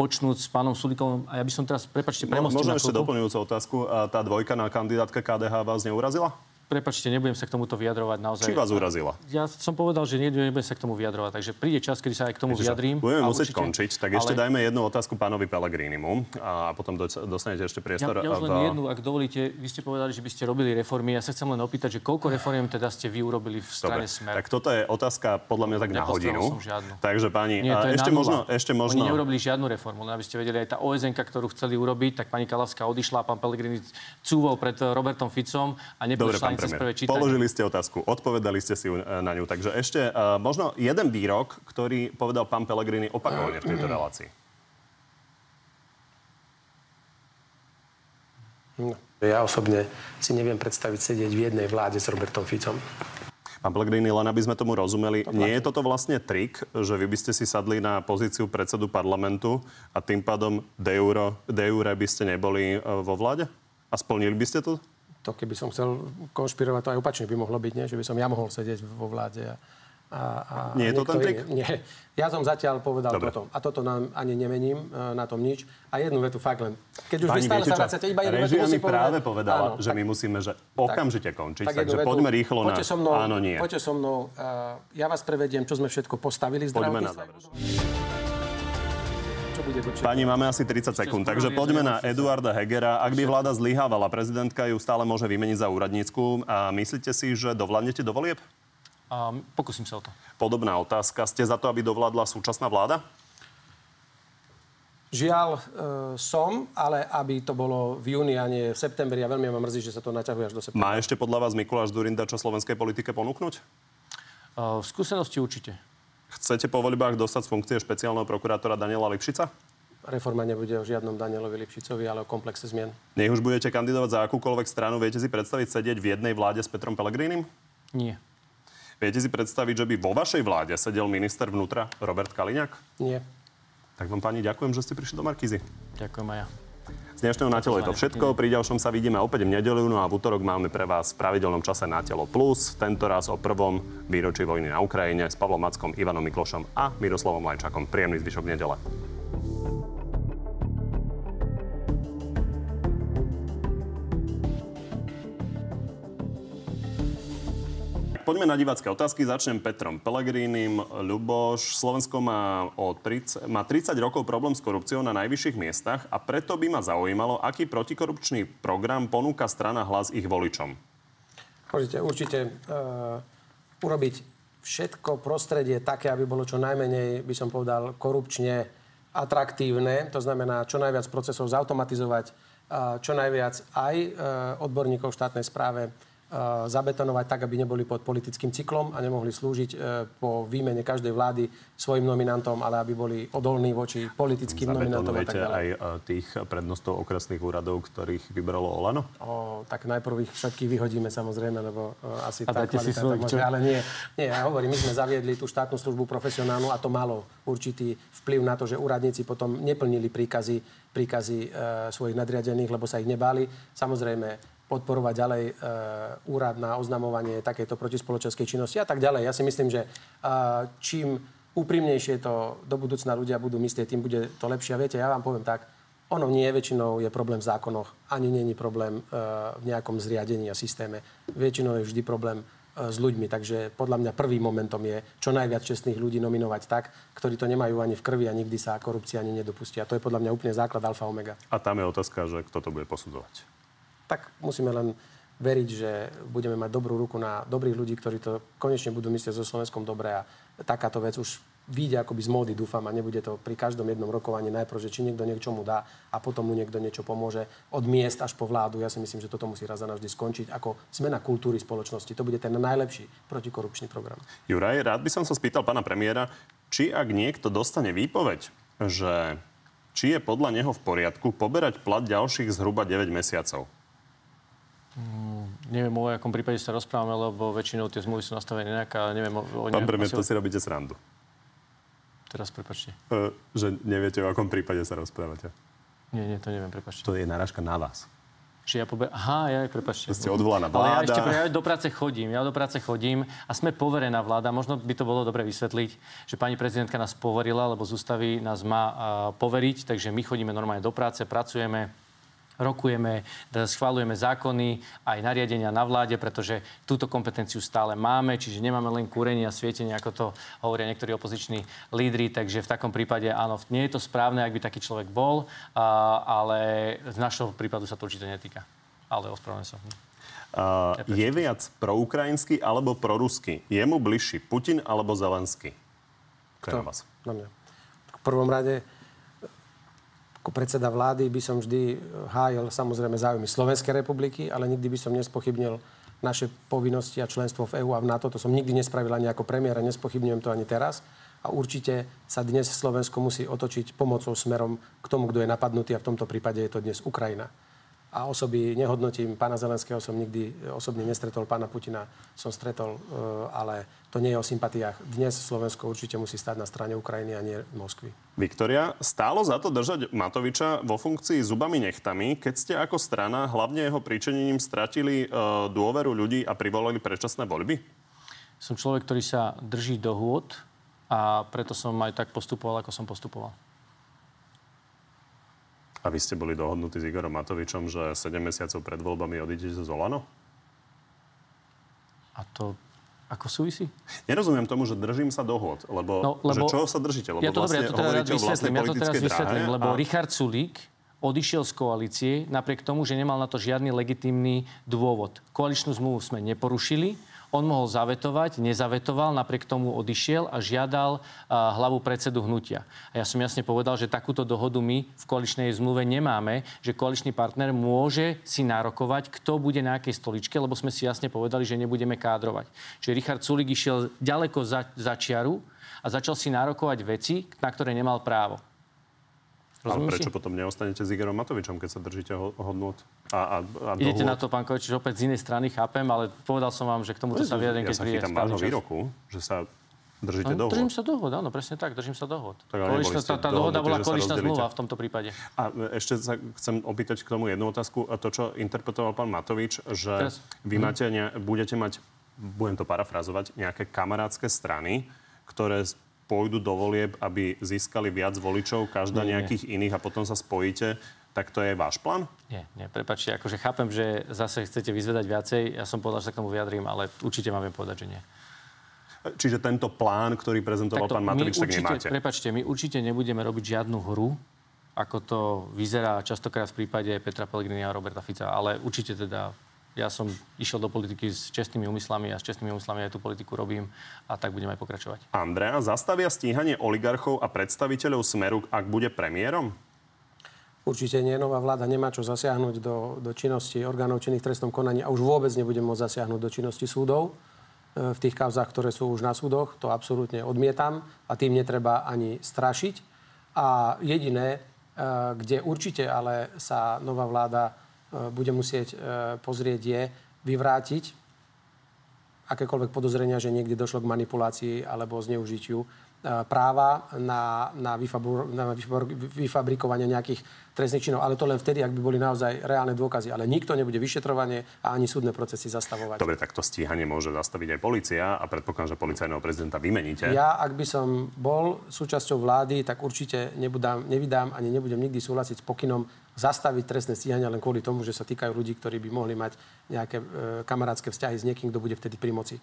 počnúť s pánom Sulikom. A ja by som teraz, prepačte, Mo- premostím Môžem ešte doplňujúcu otázku. Tá dvojka na kandidátka KDH vás neurazila? Prepačte, nebudem sa k tomuto vyjadrovať naozaj. Či vás urazila? Ja som povedal, že nebudem sa k tomu vyjadrovať. Takže príde čas, kedy sa aj k tomu čo, vyjadrím. Budeme musieť určite- končiť, tak ešte ale- dajme jednu otázku pánovi Pellegrinimu a potom do- dostanete ešte Ja, priestor. ja už len v- jednu, ak dovolíte. Vy ste povedali, že by ste robili reformy. Ja sa chcem len opýtať, že koľko reformiem teda ste vy urobili v strane Dobre, Smer? tak toto je otázka podľa mňa tak na hodinu. som žiadnu. Takže pani, Nie, to je ešte možno, ešte možno... Oni neurobili žiadnu reformu, len aby ste vedeli, aj tá OSN, ktorú chceli urobiť, tak pani Kalavská odišla a pán Pellegrini cúvol pred Robertom Ficom a ani cez prvé premiér, čítanie. položili ste otázku, odpovedali ste si e, na ňu. Takže ešte uh, možno jeden výrok, ktorý povedal pán Pellegrini opakovane v tejto relácii. No, ja osobne si neviem predstaviť sedieť v jednej vláde s Robertom Ficom. Pán Pellegrini, len aby sme tomu rozumeli, to nie je toto vlastne trik, že vy by ste si sadli na pozíciu predsedu parlamentu a tým pádom de, euro, de euro by ste neboli e, vo vláde? A splnili by ste to? To keby som chcel konšpirovať, to aj opačne by mohlo byť, nie? že by som ja mohol sedieť vo vláde. A a, a nie je to ten trik? Nie. Ja som zatiaľ povedal Dobre. toto. A toto nám ani nemením e, na tom nič. A jednu vetu fakt len. Keď už Pani, vy stále sa vracate, iba jednu vetu musím práve povedala, áno, že tak, my musíme že okamžite končiť. Tak takže vetu, poďme rýchlo na... So mnou, áno, nie. Poďte so mnou. Uh, ja vás prevediem, čo sme všetko postavili. Poďme na záver. Pani, máme asi 30 sekúnd, takže poďme na Eduarda Hegera. Ak by vláda zlyhávala, prezidentka ju stále môže vymeniť za úradnícku. A myslíte si, že dovládnete do volieb? A pokúsim sa o to. Podobná otázka. Ste za to, aby dovládla súčasná vláda? Žiaľ, e, som, ale aby to bolo v júni a nie v septembri. A veľmi ma mrzí, že sa to naťahuje až do septembra. Má ešte podľa vás Mikuláš Durinda čo slovenskej politike ponúknuť? E, v skúsenosti určite. Chcete po voľbách dostať z funkcie špeciálneho prokurátora Daniela Lipšica? Reforma nebude o žiadnom Danielovi Lipšicovi, ale o komplexe zmien. Nech už budete kandidovať za akúkoľvek stranu, viete si predstaviť sedieť v jednej vláde s Petrom Pelegrínim? Nie. Viete si predstaviť, že by vo vašej vláde sedel minister vnútra Robert Kaliňák? Nie. Tak vám pani ďakujem, že ste prišli do Markízy. Ďakujem aj ja. Z dnešného na telo je to všetko. Pri ďalšom sa vidíme opäť v nedelu, no a v útorok máme pre vás v pravidelnom čase na telo plus. Tento raz o prvom výročí vojny na Ukrajine s Pavlom Mackom, Ivanom Miklošom a Miroslavom Lajčakom. Príjemný zvyšok nedele. Poďme na divácké otázky. Začnem Petrom Pelegrínim. Ľuboš, Slovensko má, o 30, má 30 rokov problém s korupciou na najvyšších miestach a preto by ma zaujímalo, aký protikorupčný program ponúka strana hlas ich voličom. Určite, určite uh, urobiť všetko prostredie také, aby bolo čo najmenej, by som povedal, korupčne atraktívne. To znamená, čo najviac procesov zautomatizovať, uh, čo najviac aj uh, odborníkov štátnej správe zabetonovať tak, aby neboli pod politickým cyklom a nemohli slúžiť eh, po výmene každej vlády svojim nominantom, ale aby boli odolní voči politickým nominantom a tak ďalej. aj eh, tých prednostov okresných úradov, ktorých vybralo Olano? O, tak najprv ich všetkých vyhodíme samozrejme, lebo asi a tá kvalita si svoj, môže, ale nie, nie, ja hovorím, my sme zaviedli tú štátnu službu profesionálnu a to malo určitý vplyv na to, že úradníci potom neplnili príkazy, príkazy e, svojich nadriadených, lebo sa ich nebáli. Samozrejme, podporovať ďalej e, úrad na oznamovanie takejto protispoločenskej činnosti a tak ďalej. Ja si myslím, že e, čím úprimnejšie to do budúcna ľudia budú myslieť, tým bude to lepšie. Viete, ja vám poviem tak, ono nie väčšinou je problém v zákonoch, ani není problém e, v nejakom zriadení a systéme. Väčšinou je vždy problém e, s ľuďmi. Takže podľa mňa prvým momentom je čo najviac čestných ľudí nominovať tak, ktorí to nemajú ani v krvi a nikdy sa korupcia ani nedopustia. To je podľa mňa úplne základ alfa omega. A tam je otázka, že kto to bude posudzovať tak musíme len veriť, že budeme mať dobrú ruku na dobrých ľudí, ktorí to konečne budú myslieť so Slovenskom dobre a takáto vec už vyjde akoby z módy, dúfam, a nebude to pri každom jednom rokovaní najprv, že či niekto niečo mu dá a potom mu niekto niečo pomôže od miest až po vládu. Ja si myslím, že toto musí raz a navždy skončiť ako zmena kultúry spoločnosti. To bude ten najlepší protikorupčný program. Juraj, rád by som sa spýtal pána premiéra, či ak niekto dostane výpoveď, že či je podľa neho v poriadku poberať plat ďalších zhruba 9 mesiacov. Mm, neviem, o akom prípade sa rozprávame, lebo väčšinou tie zmluvy sú nastavené inak a neviem o, Pán premiér, to si robíte srandu. Teraz prepačte. Uh, že neviete, o akom prípade sa rozprávate. Nie, nie, to neviem, prepačte. To je narážka na vás. Či ja pober... Aha, ja, prepačte. Ste odvolaná vláda. Ale ja ešte ja do práce chodím, ja do práce chodím a sme poverená vláda. Možno by to bolo dobre vysvetliť, že pani prezidentka nás poverila, lebo z ústavy nás má uh, poveriť, takže my chodíme normálne do práce, pracujeme, rokujeme, schválujeme zákony, aj nariadenia na vláde, pretože túto kompetenciu stále máme, čiže nemáme len kúrenie a svietenie, ako to hovoria niektorí opoziční lídry, takže v takom prípade áno, nie je to správne, ak by taký človek bol, ale z našho prípadu sa to určite netýka. Ale ospravedlňujem sa. Uh, je viac proukrajinský alebo proruský? Je mu bližší Putin alebo Zelenský? Kto? Vás. Na mňa. V prvom rade ako predseda vlády by som vždy hájil samozrejme záujmy Slovenskej republiky, ale nikdy by som nespochybnil naše povinnosti a členstvo v EÚ a v NATO. To som nikdy nespravil ani ako premiér a nespochybňujem to ani teraz. A určite sa dnes Slovensko musí otočiť pomocou smerom k tomu, kto je napadnutý a v tomto prípade je to dnes Ukrajina. A osoby nehodnotím. Pána Zelenského som nikdy osobne nestretol, pána Putina som stretol, e, ale to nie je o sympatiách. Dnes Slovensko určite musí stať na strane Ukrajiny a nie Moskvy. Viktoria, stálo za to držať Matoviča vo funkcii zubami nechtami, keď ste ako strana hlavne jeho príčenením stratili uh, dôveru ľudí a privolili predčasné voľby? Som človek, ktorý sa drží dohôd a preto som aj tak postupoval, ako som postupoval. A vy ste boli dohodnutí s Igorom Matovičom, že 7 mesiacov pred voľbami odídete z Olano? A to ako súvisí? Nerozumiem tomu, že držím sa dohod, lebo, no, lebo že čoho sa držíte? Lebo ja to, vlastne ja to teda hovoríte o vlastnej ja to teraz vysvetlím, lebo a... Richard Sulík odišiel z koalície napriek tomu, že nemal na to žiadny legitímny dôvod. Koaličnú zmluvu sme neporušili, on mohol zavetovať, nezavetoval, napriek tomu odišiel a žiadal hlavu predsedu hnutia. A ja som jasne povedal, že takúto dohodu my v koaličnej zmluve nemáme, že koaličný partner môže si nárokovať, kto bude na akej stoličke, lebo sme si jasne povedali, že nebudeme kádrovať. Čiže Richard Sulik išiel ďaleko za, za čiaru a začal si nárokovať veci, na ktoré nemal právo. Ale prečo si? potom neostanete s Igorom Matovičom, keď sa držíte ho- hodnot? A, a, a Idete na to, pán Kovačič, opäť z inej strany, chápem, ale povedal som vám, že k tomuto sa vyjadrím, keď Ja sa chytám vášho výroku, že sa držíte no, dohod. Držím sa dohod, áno, presne tak, držím sa dohod. Tak, Koaličná, tá, tá dohoda bola koaličná zmluva v tomto prípade. A ešte sa chcem opýtať k tomu jednu otázku. A to, čo interpretoval pán Matovič, že Teraz. vy hm. máte, ne, budete mať, budem to parafrazovať, nejaké kamarátske strany, ktoré pôjdu do volieb, aby získali viac voličov, každá nie, nejakých nie. iných a potom sa spojíte, tak to je váš plán? Nie, nie, prepačte, akože chápem, že zase chcete vyzvedať viacej. Ja som povedal, že sa k tomu vyjadrím, ale určite vám viem povedať, že nie. Čiže tento plán, ktorý prezentoval Takto, pán Matovič, tak nemáte? Prepačte, my určite nebudeme robiť žiadnu hru, ako to vyzerá častokrát v prípade Petra Pellegrini a Roberta Fica, ale určite teda ja som išiel do politiky s čestnými úmyslami a s čestnými úmyslami aj tú politiku robím a tak budem aj pokračovať. Andrea, zastavia stíhanie oligarchov a predstaviteľov Smeru, ak bude premiérom? Určite nie. Nová vláda nemá čo zasiahnuť do, do činnosti orgánov činných trestnom konaní a už vôbec nebude môcť zasiahnuť do činnosti súdov e, v tých kauzách, ktoré sú už na súdoch. To absolútne odmietam a tým netreba ani strašiť. A jediné, e, kde určite ale sa nová vláda bude musieť e, pozrieť, je vyvrátiť akékoľvek podozrenia, že niekde došlo k manipulácii alebo zneužitiu práva na, na, vyfabur, na vyfabrikovanie nejakých trestných činov. Ale to len vtedy, ak by boli naozaj reálne dôkazy. Ale nikto nebude vyšetrovanie a ani súdne procesy zastavovať. Dobre, tak to stíhanie môže zastaviť aj policia a predpokladám, že policajného prezidenta vymeníte. Ja, ak by som bol súčasťou vlády, tak určite nebudám, nevydám ani nebudem nikdy súhlasiť s pokynom zastaviť trestné stíhania len kvôli tomu, že sa týkajú ľudí, ktorí by mohli mať nejaké e, kamarátske vzťahy s niekým, kto bude vtedy pri moci.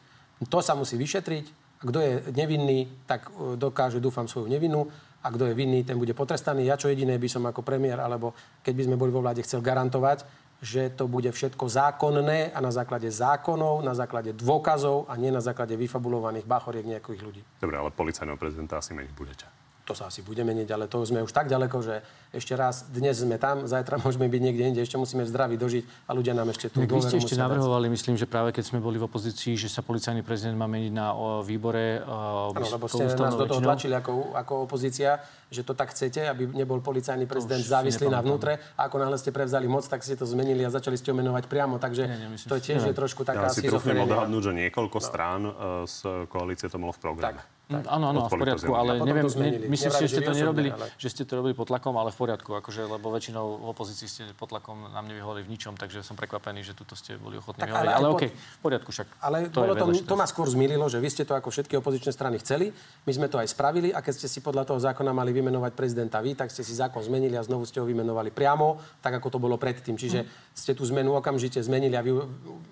To sa musí vyšetriť kto je nevinný, tak e, dokáže, dúfam, svoju nevinu. A kto je vinný, ten bude potrestaný. Ja čo jediné by som ako premiér, alebo keď by sme boli vo vláde, chcel garantovať, že to bude všetko zákonné a na základe zákonov, na základe dôkazov a nie na základe vyfabulovaných bachoriek nejakých ľudí. Dobre, ale policajného prezidenta asi meniť budete to sa asi bude meniť, ale to sme už tak ďaleko, že ešte raz, dnes sme tam, zajtra môžeme byť niekde inde, ešte musíme zdraví dožiť a ľudia nám ešte tu Vy ste ešte navrhovali, dať. myslím, že práve keď sme boli v opozícii, že sa policajný prezident má meniť na o, výbore. Áno, lebo ste nás do toho tlačili ako, ako opozícia, že to tak chcete, aby nebol policajný prezident závislý na vnútre. A ako náhle ste prevzali moc, tak ste to zmenili a začali ste ho menovať priamo. Takže nie, nie, to tiež je trošku taká ja si trúfnem odhadnúť, že niekoľko no. strán uh, z koalície to malo v programe. Tak. Tak. Áno, áno, v poriadku, ale neviem, ne, myslím si, že ste to nerobili, ale... že ste to robili pod tlakom, ale v poriadku, akože, lebo väčšinou v opozícii ste pod tlakom nám nevyhovali v ničom, takže som prekvapený, že tuto ste boli ochotní vyhovať. Ale, ale OK, v poriadku však. Ale to, bolo to, to ma skôr zmililo, že vy ste to ako všetky opozičné strany chceli, my sme to aj spravili a keď ste si podľa toho zákona mali vymenovať prezidenta vy, tak ste si zákon zmenili a znovu ste ho vymenovali priamo, tak ako to bolo predtým. Čiže hm. ste tú zmenu okamžite zmenili a vy,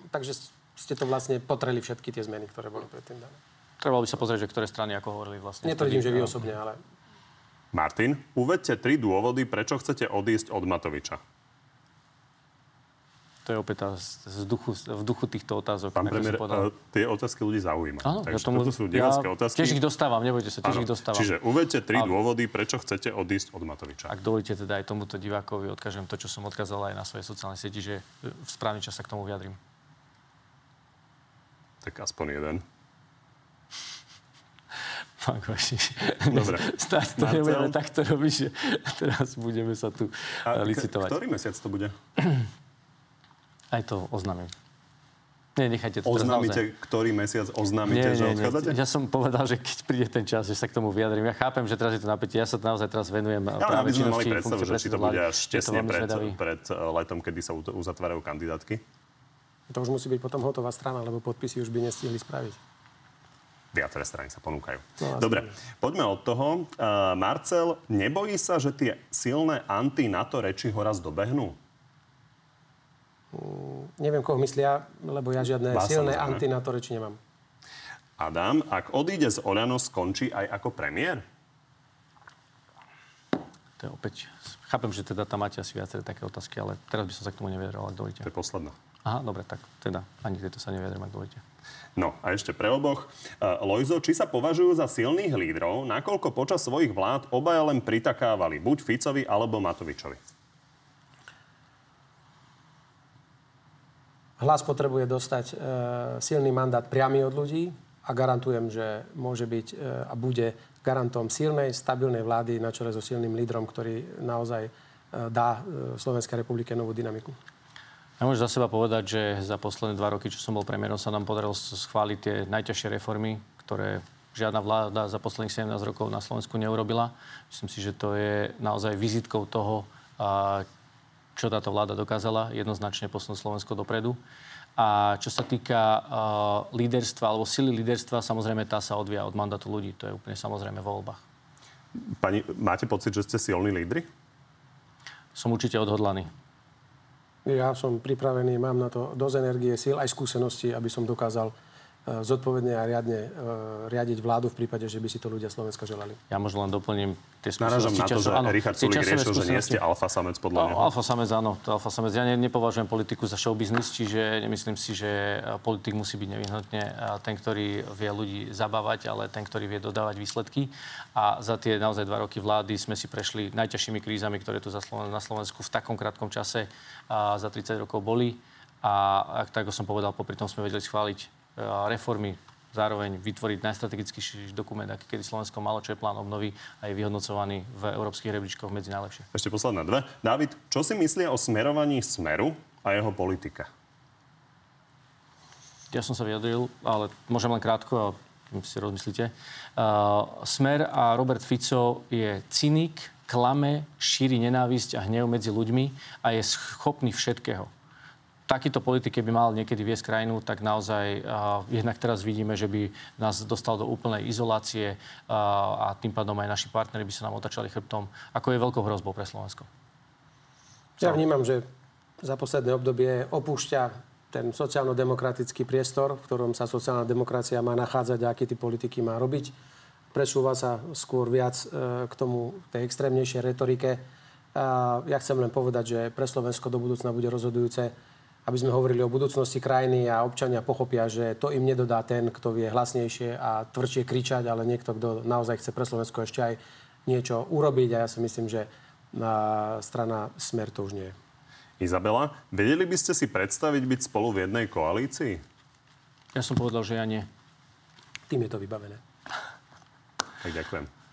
takže ste to vlastne potreli všetky tie zmeny, ktoré boli predtým dané. Trebalo by sa pozrieť, že ktoré strany ako hovorili vlastne. Netvrdím, že vy osobne, ale... Martin, uvedte tri dôvody, prečo chcete odísť od Matoviča. To je opäť z duchu, v duchu týchto otázok. Pán premiér, uh, tie otázky ľudí zaujímajú. Áno, Takže ja tomu, toto sú divácké ja otázky. Tiež ich dostávam, nebojte sa, tiež ano, ich dostávam. Čiže uvedte tri Ale... dôvody, prečo chcete odísť od Matoviča. Ak dovolíte teda aj tomuto divákovi, odkážem to, čo som odkázal aj na svojej sociálnej sieti, že v správny čas sa k tomu vyjadrím. Tak aspoň jeden. Pán Košiš. Dobre. Stáť to nebudeme takto robiť, že teraz budeme sa tu A licitovať. Ktorý mesiac to bude? Aj to oznámim. Nie, nechajte to Oznámite, ktorý mesiac oznámite, že odchádzate? Ja som povedal, že keď príde ten čas, že sa k tomu vyjadrím. Ja chápem, že teraz je to napätie. Ja sa naozaj teraz venujem Ja, práve aby sme mali predstavu, že či to bude až tesne pred, zvedavý. pred eh, letom, kedy sa uzatvárajú kandidátky. To už musí byť potom hotová strana, lebo podpisy už by nestihli spraviť. Viaceré strany sa ponúkajú. No, Dobre, poďme od toho. Uh, Marcel, nebojí sa, že tie silné anti-NATO reči ho raz dobehnú? Neviem, koho myslia, lebo ja žiadne Vás silné anti-NATO reči nemám. Adam, ak odíde z Oľano, skončí aj ako premiér? To je opäť... Chápem, že teda tam máte asi viaceré také otázky, ale teraz by som sa k tomu nevyjadral, ak dovolíte. To je posledná. Aha, dobre, tak teda ani k tejto sa nevyjadrím, ak dovolíte. No a ešte pre oboch. Uh, Lojzo, či sa považujú za silných lídrov, nakoľko počas svojich vlád obaja len pritakávali buď Ficovi alebo Matovičovi? Hlas potrebuje dostať e, silný mandát priamy od ľudí a garantujem, že môže byť e, a bude garantom silnej, stabilnej vlády na čele so silným lídrom, ktorý naozaj e, dá e, Slovenskej republike novú dynamiku. Ja môžem za seba povedať, že za posledné dva roky, čo som bol premiérom, sa nám podarilo schváliť tie najťažšie reformy, ktoré žiadna vláda za posledných 17 rokov na Slovensku neurobila. Myslím si, že to je naozaj vizitkou toho, čo táto vláda dokázala jednoznačne posunúť Slovensko dopredu. A čo sa týka uh, líderstva alebo sily líderstva, samozrejme tá sa odvíja od mandátu ľudí. To je úplne samozrejme vo voľbách. Pani, máte pocit, že ste silní lídry? Som určite odhodlaný. Ja som pripravený, mám na to dosť energie, síl aj skúsenosti, aby som dokázal zodpovedne a riadne e, riadiť vládu v prípade, že by si to ľudia Slovenska želali. Ja možno len doplním tie skúsenosti. na to, že času- áno, Richard Sulik riešil, že nie ste alfa samec podľa No, neho. alfa samec, áno, to alfa samec. Ja ne, nepovažujem politiku za show business, čiže nemyslím si, že e, politik musí byť nevyhnutne ten, ktorý vie ľudí zabávať, ale ten, ktorý vie dodávať výsledky. A za tie naozaj dva roky vlády sme si prešli najťažšími krízami, ktoré tu na Slovensku v takom krátkom čase za 30 rokov boli. A ak tak, ako som povedal, popri tom sme vedeli schváliť reformy, zároveň vytvoriť najstrategickejší dokument, aký kedy Slovensko malo, čo je plán obnovy a je vyhodnocovaný v európskych rebríčkoch medzi najlepšie. Ešte posledná dve. David, čo si myslia o smerovaní Smeru a jeho politika? Ja som sa vyjadril, ale môžem len krátko a si rozmyslíte. Uh, Smer a Robert Fico je cynik, klame, šíri nenávisť a hnev medzi ľuďmi a je schopný všetkého. Takýto politik, keby mal niekedy viesť krajinu, tak naozaj uh, jednak teraz vidíme, že by nás dostal do úplnej izolácie uh, a tým pádom aj naši partneri by sa nám otačali chrbtom, ako je veľkou hrozbou pre Slovensko. Ja vnímam, že za posledné obdobie opúšťa ten sociálno-demokratický priestor, v ktorom sa sociálna demokracia má nachádzať a aký typ politiky má robiť. Presúva sa skôr viac e, k tomu, tej extrémnejšej retorike. A ja chcem len povedať, že pre Slovensko do budúcna bude rozhodujúce, aby sme hovorili o budúcnosti krajiny a občania pochopia, že to im nedodá ten, kto vie hlasnejšie a tvrdšie kričať, ale niekto, kto naozaj chce pre Slovensko ešte aj niečo urobiť. A ja si myslím, že na strana Smer to už nie je. Izabela, vedeli by ste si predstaviť byť spolu v jednej koalícii? Ja som povedal, že ja nie. Tým je to vybavené. Tak ďakujem.